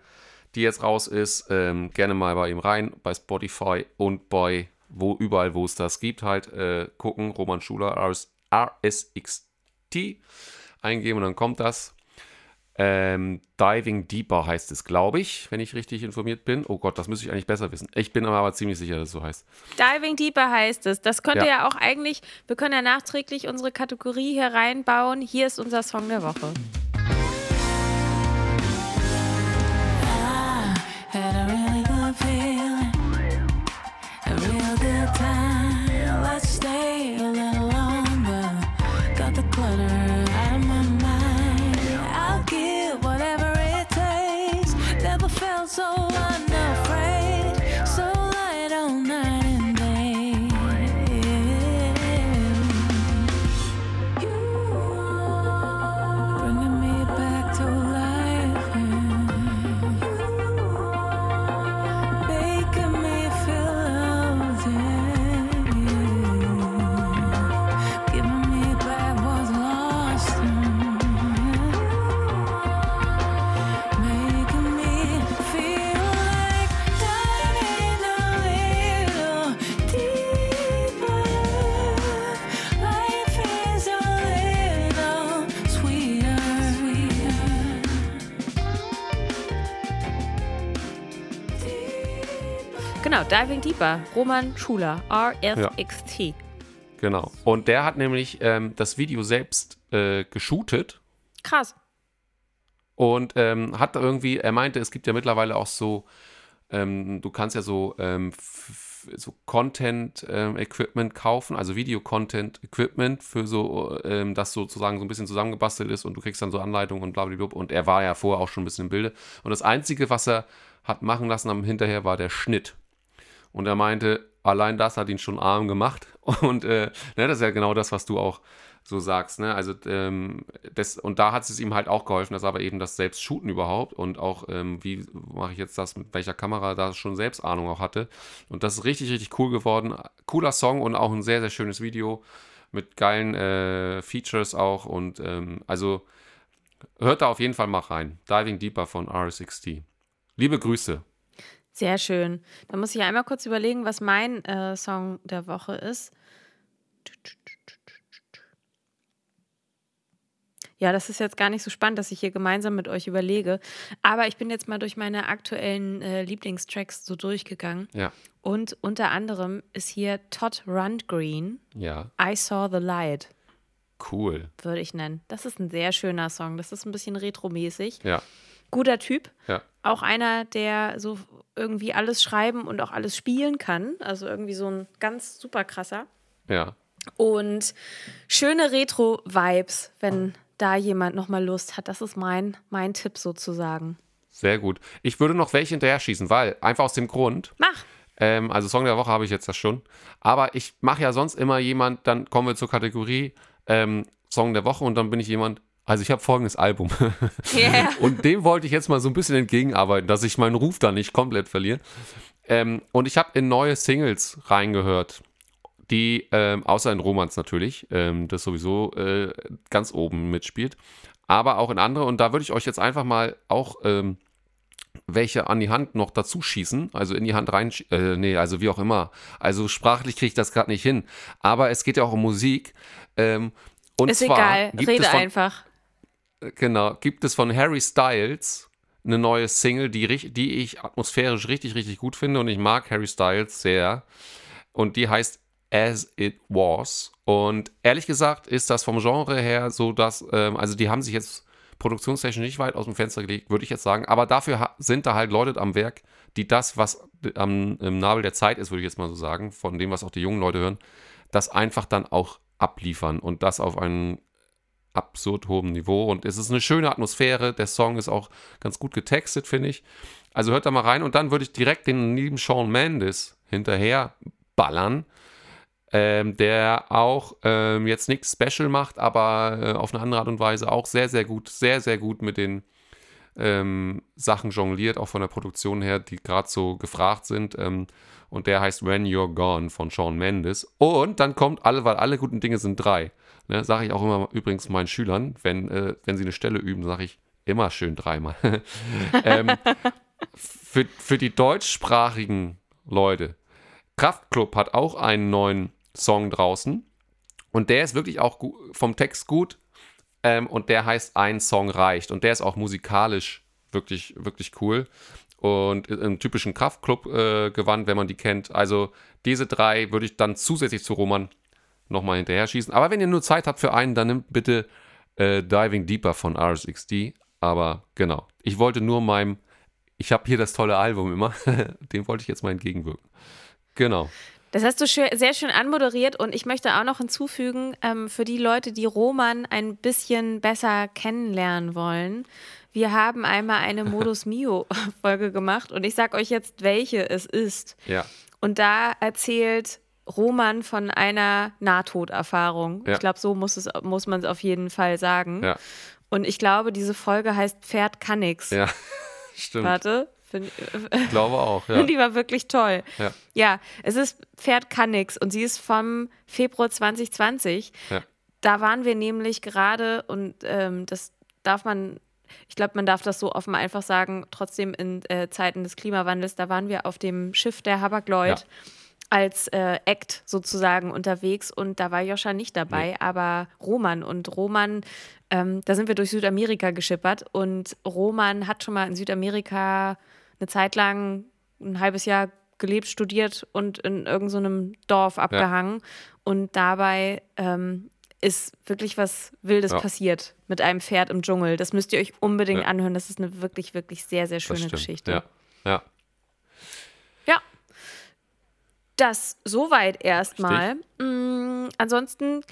die jetzt raus ist. Ähm, gerne mal bei ihm rein, bei Spotify und bei wo überall, wo es das gibt, halt äh, gucken. Roman Schuler, RS, Eingeben und dann kommt das. Ähm, Diving Deeper heißt es, glaube ich, wenn ich richtig informiert bin. Oh Gott, das müsste ich eigentlich besser wissen. Ich bin aber ziemlich sicher, dass es so heißt. Diving Deeper heißt es. Das könnte ja. ja auch eigentlich, wir können ja nachträglich unsere Kategorie hier reinbauen. Hier ist unser Song der Woche. so Diving Deeper, Roman Schuler, RSXT. Genau. Und der hat nämlich ähm, das Video selbst äh, geshootet Krass. und ähm, hat irgendwie, er meinte, es gibt ja mittlerweile auch so, ähm, du kannst ja so, ähm, so Content-Equipment kaufen, also Video-Content-Equipment für so, ähm, das sozusagen so ein bisschen zusammengebastelt ist und du kriegst dann so Anleitungen und blablabla. Und er war ja vorher auch schon ein bisschen im Bilde. Und das Einzige, was er hat machen lassen am hinterher, war der Schnitt. Und er meinte, allein das hat ihn schon arm gemacht. <laughs> Und äh, ne, das ist ja genau das, was du auch so sagst. Ne? Also, ähm, das, und da hat es ihm halt auch geholfen, dass aber eben das selbst shooten überhaupt und auch, ähm, wie mache ich jetzt das, mit welcher Kamera da schon selbst Ahnung auch hatte. Und das ist richtig, richtig cool geworden. Cooler Song und auch ein sehr, sehr schönes Video mit geilen äh, Features auch. Und ähm, also hört da auf jeden Fall mal rein. Diving Deeper von RSXT. Liebe Grüße. Sehr schön. Da muss ich einmal kurz überlegen, was mein äh, Song der Woche ist. Ja, das ist jetzt gar nicht so spannend, dass ich hier gemeinsam mit euch überlege. Aber ich bin jetzt mal durch meine aktuellen äh, Lieblingstracks so durchgegangen. Ja. Und unter anderem ist hier Todd Rundgren, Ja, I Saw the Light, cool. würde ich nennen. Das ist ein sehr schöner Song. Das ist ein bisschen retromäßig. Ja, Guter Typ. ja. Auch einer, der so irgendwie alles schreiben und auch alles spielen kann. Also irgendwie so ein ganz super krasser. Ja, Und schöne Retro-Vibes, wenn da jemand nochmal Lust hat. Das ist mein, mein Tipp sozusagen. sehr gut. Ich würde noch welche hinterher schießen, weil einfach aus dem Grund, Mach! ähm, also Song der Woche habe ich jetzt das schon, aber ich mache ja sonst immer jemand, dann kommen wir zur Kategorie ähm, Song der Woche und dann bin ich jemand, also ich habe folgendes Album <laughs> Yeah. und dem wollte ich jetzt mal so ein bisschen entgegenarbeiten, dass ich meinen Ruf da nicht komplett verliere. Ähm, und ich habe in neue Singles reingehört, die, ähm, außer in Romans natürlich, ähm, das sowieso äh, ganz oben mitspielt, aber auch in andere. Und da würde ich euch jetzt einfach mal auch ähm, welche an die Hand noch dazu schießen, also in die Hand rein, äh, nee, also wie auch immer. Also sprachlich kriege ich das gerade nicht hin. Aber es geht ja auch um Musik. Ähm, und Ist zwar egal, rede von, einfach. Genau, gibt es von Harry Styles eine neue Single, die, die ich atmosphärisch richtig, richtig gut finde und ich mag Harry Styles sehr. Und die heißt As It Was. Und ehrlich gesagt ist das vom Genre her so, dass, ähm, also die haben sich jetzt produktionstechnisch nicht weit aus dem Fenster gelegt, würde ich jetzt sagen. Aber dafür sind da halt Leute am Werk, die das, was am im Nabel der Zeit ist, würde ich jetzt mal so sagen, von dem, was auch die jungen Leute hören, das einfach dann auch abliefern und das auf einen absurd hohem Niveau und es ist eine schöne Atmosphäre. Der Song ist auch ganz gut getextet, finde ich. Also hört da mal rein und dann würde ich direkt den lieben Shawn Mendes hinterher ballern, ähm, der auch ähm, jetzt nichts Special macht, aber äh, auf eine andere Art und Weise auch sehr, sehr gut, sehr, sehr gut mit den ähm, Sachen jongliert, auch von der Produktion her, die gerade so gefragt sind. Ähm, und der heißt When You're Gone von Shawn Mendes. Und dann kommt alle, weil alle guten Dinge sind drei. Ne, sage ich auch immer übrigens meinen Schülern, wenn, äh, wenn sie eine Stelle üben, sage ich immer schön dreimal. <laughs> ähm, für, für die deutschsprachigen Leute, Kraftklub hat auch einen neuen Song draußen. Und der ist wirklich auch vom Text gut. Ähm, und der heißt Ein Song reicht. Und der ist auch musikalisch wirklich, wirklich cool. Und im typischen Kraftclub-Gewand, wenn man die kennt. Also diese drei würde ich dann zusätzlich zu Roman nochmal hinterher schießen. Aber wenn ihr nur Zeit habt für einen, dann nimmt bitte äh, Diving Deeper von RSXD. Aber genau, ich wollte nur meinem, ich habe hier das tolle Album immer, <laughs> dem wollte ich jetzt mal entgegenwirken. Genau. Das hast du schön, sehr schön anmoderiert und ich möchte auch noch hinzufügen, ähm, für die Leute, die Roman ein bisschen besser kennenlernen wollen, wir haben einmal eine <laughs> Modus Mio-Folge gemacht und ich sage euch jetzt, welche es ist. Ja. Und da erzählt Roman von einer Nahtoderfahrung. Ja. Ich glaube, so muss, es, muss man es auf jeden Fall sagen. Ja. Und ich glaube, diese Folge heißt Pferd kann nix. Ja. <laughs> Stimmt. Warte, find, Ich glaube auch. Ja. <laughs> die war wirklich toll. Ja. Ja, es ist Pferd kann nix und sie ist vom Februar 2020. Ja. Da waren wir nämlich gerade und ähm, das darf man, ich glaube, man darf das so offen einfach sagen, trotzdem in äh, Zeiten des Klimawandels, da waren wir auf dem Schiff der Habak-Lloyd Ja. Als äh, Act sozusagen unterwegs und da war Joscha nicht dabei, aber Roman und Roman, ähm, da sind wir durch Südamerika geschippert und Roman hat schon mal in Südamerika eine Zeit lang, ein halbes Jahr gelebt, studiert und in irgendeinem so Dorf abgehangen. Und dabei ähm, ist wirklich was Wildes Ja. passiert mit einem Pferd im Dschungel. Das müsst ihr euch unbedingt Ja. anhören. Das ist eine wirklich, wirklich sehr, sehr schöne. Geschichte. Ja. Ja. Ja. Das soweit erstmal. Mm, ansonsten,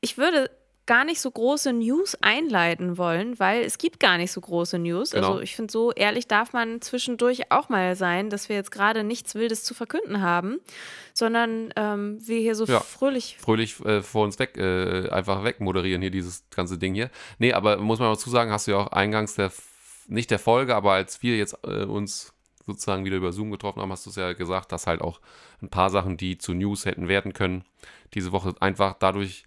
ich würde gar nicht so große News einleiten wollen, weil es gibt gar nicht so große News. Genau. Also ich finde, so ehrlich darf man zwischendurch auch mal sein, dass wir jetzt gerade nichts Wildes zu verkünden haben, sondern ähm, wir hier so Ja. fröhlich. fröhlich äh, vor uns weg, äh, einfach wegmoderieren hier, dieses ganze Ding hier. Nee, aber muss man auch dazu sagen, hast du ja auch eingangs der, nicht der Folge, aber als wir jetzt äh, uns sozusagen wieder über Zoom getroffen haben, hast du es ja gesagt, dass halt auch ein paar Sachen, die zu News hätten werden können, diese Woche einfach dadurch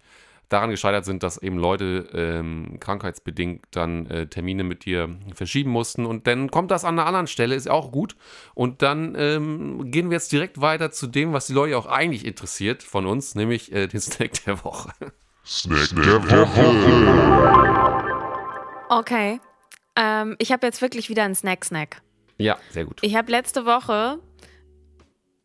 daran gescheitert sind, dass eben Leute ähm, krankheitsbedingt dann äh, Termine mit dir verschieben mussten. Und dann kommt das an einer anderen Stelle, ist auch gut. Und dann ähm, gehen wir jetzt direkt weiter zu dem, was die Leute auch eigentlich interessiert von uns, nämlich äh, den Snack der Woche. Snack der Woche. Okay. Ähm, ich habe jetzt wirklich wieder einen Snack-Snack. Ja, sehr gut. Ich habe letzte Woche,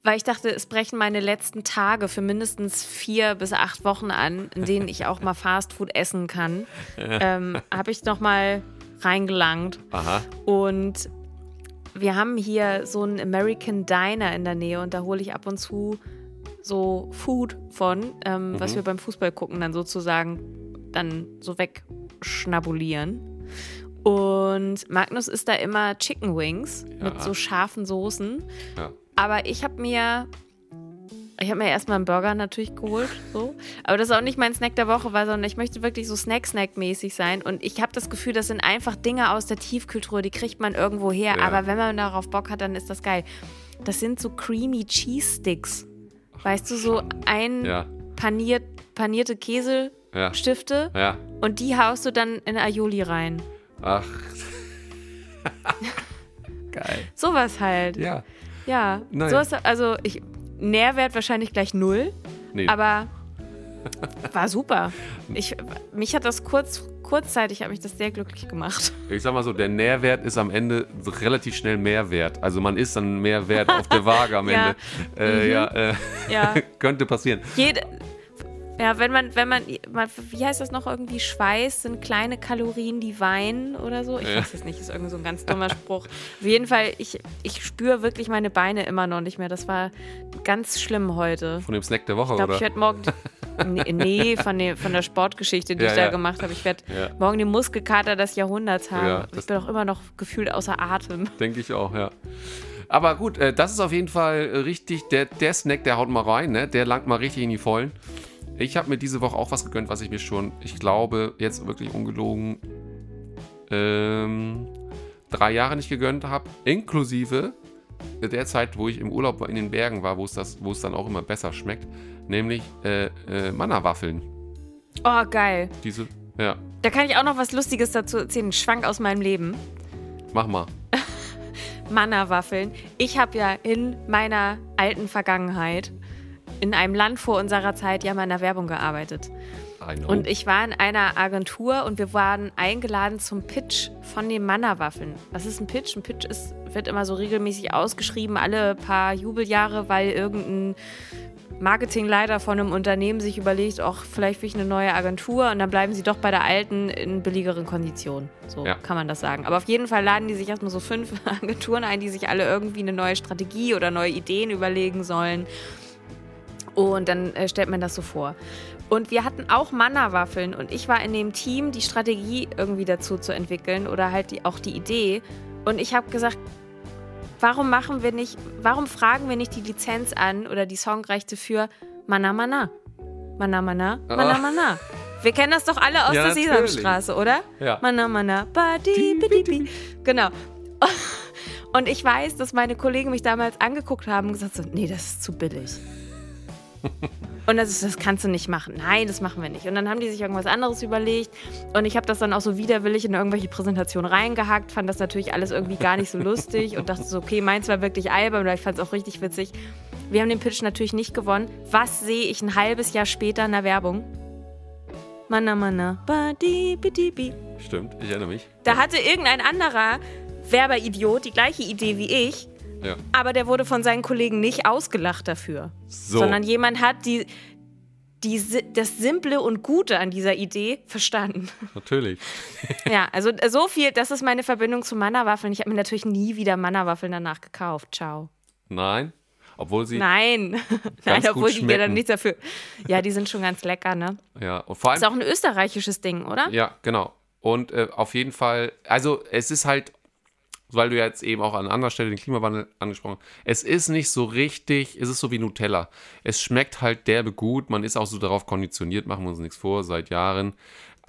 weil ich dachte, es brechen meine letzten Tage für mindestens vier bis acht Wochen an, in denen ich auch mal Fastfood essen kann, <laughs> ähm, habe ich noch mal reingelangt. Aha. Und wir haben hier so einen American Diner in der Nähe und da hole ich ab und zu so Food von, ähm, was wir beim Fußball gucken, dann sozusagen dann so wegschnabulieren. Und Magnus isst da immer Chicken Wings mit Ja. so scharfen Soßen. Ja. Aber ich habe mir, ich habe mir erstmal einen Burger natürlich geholt, so. Aber das ist auch nicht mein Snack der Woche war, sondern ich möchte wirklich so Snack-Snack-mäßig sein. Und ich habe das Gefühl, das sind einfach Dinge aus der Tiefkultur, die kriegt man irgendwo her. Ja. Aber wenn man darauf Bock hat, dann ist das geil. Das sind so Creamy Cheese Sticks. Weißt du, so ein Ja, paniert, panierte Käsestifte ja. und die haust du dann in Aioli rein. Ach. <laughs> Geil. Sowas halt. Ja. Ja. Naja. So ist, also ich, Nährwert wahrscheinlich gleich null. Nee, Aber <laughs> war super. Ich, mich hat das kurz, kurzzeitig hat mich das sehr glücklich gemacht. ich sag mal so, der Nährwert ist am Ende relativ schnell Mehrwert. Also man ist dann Mehrwert auf der Waage am <laughs> Ja. Ende. Äh, ja, äh, Ja. könnte passieren. Jede, ja, wenn man, wenn man, wie heißt das noch irgendwie, Schweiß sind kleine Kalorien, die weinen oder so. Ich Ja. weiß es nicht, ist irgendwie so ein ganz dummer Spruch. Auf jeden Fall, ich, ich spüre wirklich meine Beine immer noch nicht mehr. Das war ganz schlimm heute. Von dem Snack der Woche, Ich glaube, oder? ich werde morgen. Nee, nee von, dem, von der Sportgeschichte, die Ja, ich da ja. gemacht habe. Ich werde morgen den Muskelkater des Jahrhunderts haben. Ich bin auch immer noch gefühlt außer Atem. Denke ich auch, ja. Aber gut, äh, das ist auf jeden Fall äh, richtig. Der, der Snack, der haut mal rein, ne? Der langt mal richtig in die Vollen. Ich habe mir diese Woche auch was gegönnt, was ich mir schon, ich glaube, jetzt wirklich ungelogen ähm, drei Jahre nicht gegönnt habe. Inklusive der Zeit, wo ich im Urlaub in den Bergen war, wo es, das, wo es dann auch immer besser schmeckt. Nämlich äh, äh, Manna-Waffeln. Oh, geil. Diese, ja, Da kann ich auch noch was Lustiges dazu erzählen. Ein Schwank aus meinem Leben. mach mal. <laughs> Manna-Waffeln. Ich habe ja in meiner alten Vergangenheit in einem Land vor unserer Zeit ja mal in der Werbung gearbeitet. Und ich war in einer Agentur und wir waren eingeladen zum Pitch von den Manna-Waffeln. Was ist ein Pitch? Ein Pitch ist, wird immer so regelmäßig ausgeschrieben, alle paar Jubeljahre, weil irgendein Marketingleiter von einem Unternehmen sich überlegt, ach, vielleicht will ich eine neue Agentur und dann bleiben sie doch bei der alten in billigeren Konditionen. So Ja. kann man das sagen. Aber auf jeden Fall laden die sich erstmal so fünf <laughs> Agenturen ein, die sich alle irgendwie eine neue Strategie oder neue Ideen überlegen sollen. Und dann äh, stellt man das so vor. Und wir hatten auch Manna-Waffeln und ich war in dem Team, die Strategie irgendwie dazu zu entwickeln oder halt die, auch die Idee. Und ich habe gesagt, warum machen wir nicht, warum fragen wir nicht die Lizenz an oder die Songrechte für Manna Manna? Manna Manna, Manna Ah. Manna. Wir kennen das doch alle aus Ja, der natürlich. Sesamstraße, oder? Ja. Manna Manna, badi, bidi, bi. Genau. <laughs> Und ich weiß, dass meine Kollegen mich damals angeguckt haben und gesagt so, nee, das ist zu billig. Und das, ist, das kannst du nicht machen. Nein, das machen wir nicht. Und dann haben die sich irgendwas anderes überlegt. Und ich habe das dann auch so widerwillig in irgendwelche Präsentationen reingehackt, fand das natürlich alles irgendwie gar nicht so lustig und dachte so, okay, meins war wirklich albern, oder ich fand es auch richtig witzig. Wir haben den Pitch natürlich nicht gewonnen. Was sehe ich ein halbes Jahr später in der Werbung? Manna, manna, badi, bidi, bi. Stimmt, ich erinnere mich. Da hatte irgendein anderer Werberidiot die gleiche Idee wie ich, Ja. aber der wurde von seinen Kollegen nicht ausgelacht dafür. So. Sondern jemand hat die, die, das Simple und Gute an dieser Idee verstanden. Natürlich. <laughs> ja, also äh, so viel, das ist meine Verbindung zu Mannerwaffeln. Ich habe mir natürlich nie wieder Mannerwaffeln danach gekauft. Ciao. Nein. Obwohl sie. Nein. <laughs> Nein, obwohl die mir dann nichts dafür. Ja, die sind schon ganz lecker, ne? Ja, und vor allem. Ist auch ein österreichisches Ding, oder? Ja, genau. Und äh, auf jeden Fall, also es ist halt, weil du ja jetzt eben auch an anderer Stelle den Klimawandel angesprochen hast, es ist nicht so richtig, es ist so wie Nutella. Es schmeckt halt derbe gut, man ist auch so darauf konditioniert, machen wir uns nichts vor, seit Jahren.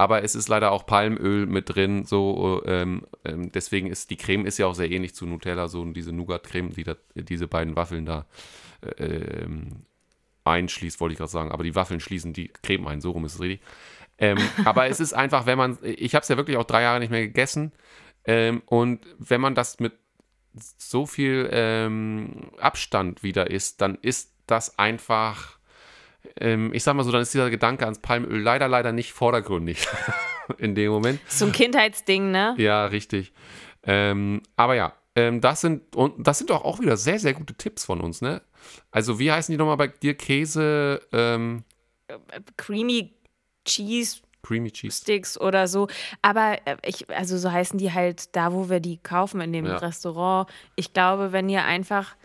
Aber es ist leider auch Palmöl mit drin, so ähm, ähm, deswegen ist die Creme ist ja auch sehr ähnlich zu Nutella, so diese Nougat-Creme, die da, diese beiden Waffeln da äh, ähm, einschließt, wollte ich gerade sagen. Aber die Waffeln schließen die Creme ein, so rum ist es richtig. Ähm, aber es ist einfach, wenn man, ich habe es ja wirklich auch drei Jahre nicht mehr gegessen. Ähm, und wenn man das mit so viel ähm, Abstand wieder isst, dann ist das einfach, ähm, ich sag mal so, dann ist dieser Gedanke ans Palmöl leider, leider nicht vordergründig <laughs> in dem Moment. So ein Kindheitsding, ne? Ja, richtig. Ähm, aber ja, ähm, das sind und das sind doch auch wieder sehr, sehr gute Tipps von uns, ne? Also, wie heißen die nochmal bei dir? Käse, ähm, Creamy Cheese Creamy Cheese. Sticks oder so. Aber äh, ich, also so heißen die halt da, wo wir die kaufen, in dem Ja. Restaurant. Ich glaube, wenn ihr einfach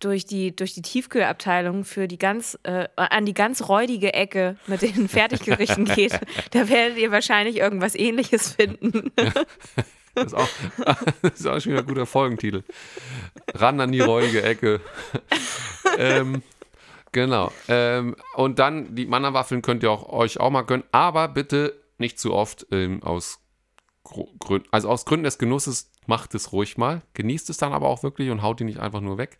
durch die, durch die Tiefkühlabteilung für die ganz, äh, an die ganz räudige Ecke mit den <laughs> Fertiggerichten geht, da werdet ihr wahrscheinlich irgendwas ähnliches finden. Das <laughs> ist auch, das <laughs> ist auch schon wieder ein guter Folgentitel. Ran an die räudige Ecke. ähm, genau. Ähm, und dann die Mannerwaffeln könnt ihr auch, euch auch mal gönnen, aber bitte nicht zu oft ähm, aus Gründen, also aus Gründen des Genusses macht es ruhig mal. Genießt es dann aber auch wirklich und haut die nicht einfach nur weg.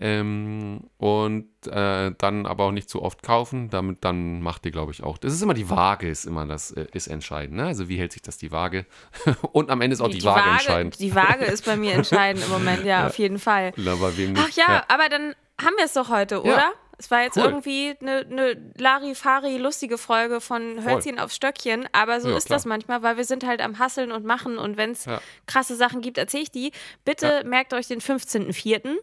Ähm, und äh, dann aber auch nicht zu oft kaufen, damit dann macht ihr, glaube ich, auch. Das ist immer die Waage, ist immer das, äh, ist entscheidend. Ne? Also wie hält sich das die Waage? <laughs> und am Ende ist auch die, Waage, entscheidend. Die Waage ist bei mir <laughs> entscheidend im Moment, ja, auf jeden Fall. Na, bei wem Ach nicht? ja, aber dann haben wir es doch heute, oder? Es war jetzt Cool. irgendwie eine, eine Larifari lustige Folge von Hölzchen auf Stöckchen, aber so Ja, ist klar. das manchmal, weil wir sind halt am Hasseln und Machen und wenn es Ja. krasse Sachen gibt, erzähle ich die. Bitte merkt euch den 15.04.,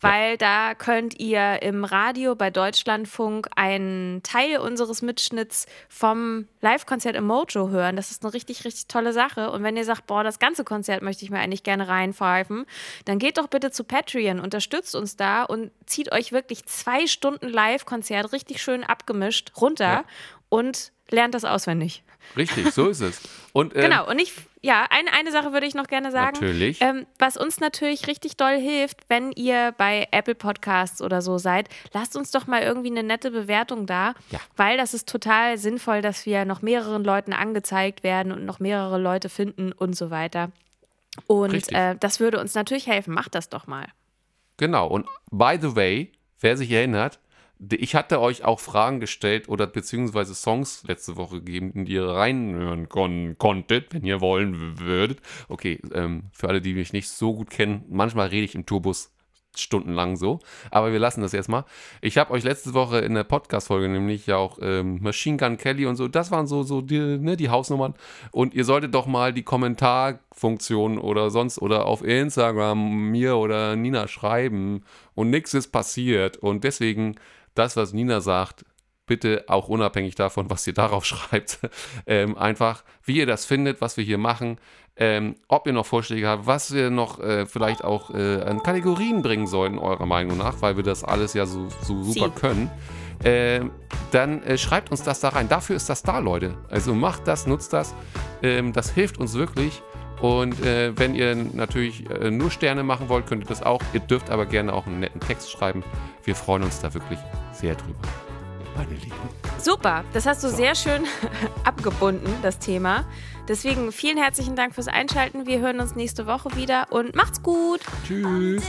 weil da könnt ihr im Radio bei Deutschlandfunk einen Teil unseres Mitschnitts vom Live-Konzert im Mojo hören. Das ist eine richtig, richtig tolle Sache. Und wenn ihr sagt, boah, das ganze Konzert möchte ich mir eigentlich gerne reinpfeifen, dann geht doch bitte zu Patreon, unterstützt uns da und zieht euch wirklich zwei Stunden Live-Konzert richtig schön abgemischt runter Ja. und lernt das auswendig. Richtig, so ist es. Und, ähm, Genau, und ich, ja, eine, eine Sache würde ich noch gerne sagen. Natürlich. Ähm, was uns natürlich richtig doll hilft, wenn ihr bei Apple Podcasts oder so seid, lasst uns doch mal irgendwie eine nette Bewertung da, Ja. weil das ist total sinnvoll, dass wir noch mehreren Leuten angezeigt werden und noch mehrere Leute finden und so weiter. Und äh, das würde uns natürlich helfen. Macht das doch mal. Genau. Und by the way, wer sich erinnert, ich hatte euch auch Fragen gestellt oder beziehungsweise Songs letzte Woche gegeben, in die ihr reinhören kon konntet, wenn ihr wollen würdet. Okay, ähm, für alle, die mich nicht so gut kennen, manchmal rede ich im Tourbus stundenlang so, aber wir lassen das jetzt mal. Ich habe euch letzte Woche in der Podcast-Folge nämlich ja auch ähm, Machine Gun Kelly und so, das waren so, so die, ne, die Hausnummern. Und ihr solltet doch mal die Kommentarfunktion oder sonst oder auf Instagram mir oder Nina schreiben und nichts ist passiert. Und deswegen das, was Nina sagt, bitte auch unabhängig davon, was ihr darauf <laughs> schreibt, ähm, einfach, wie ihr das findet, was wir hier machen, ähm, ob ihr noch Vorschläge habt, was wir noch äh, vielleicht auch äh, an Kategorien bringen sollten, eurer Meinung nach, weil wir das alles ja so, so super Sie. können. Ähm, dann äh, schreibt uns das da rein. Dafür ist das da, Leute. Also macht das, nutzt das. Ähm, das hilft uns wirklich. Und äh, wenn ihr natürlich äh, nur Sterne machen wollt, könnt ihr das auch. Ihr dürft aber gerne auch einen netten Text schreiben. Wir freuen uns da wirklich sehr drüber. Meine Lieben. Super, das hast du sehr schön <laughs> abgebunden, das Thema. Deswegen vielen herzlichen Dank fürs Einschalten. Wir hören uns nächste Woche wieder und macht's gut. Tschüss.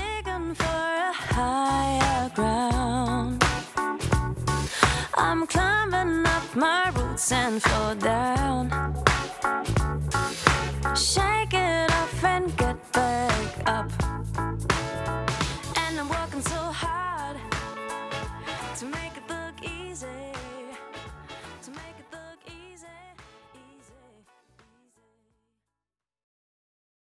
I'm climbing up my roots and fall down. Shake it off and get back up. And I'm working so hard to make it look easy.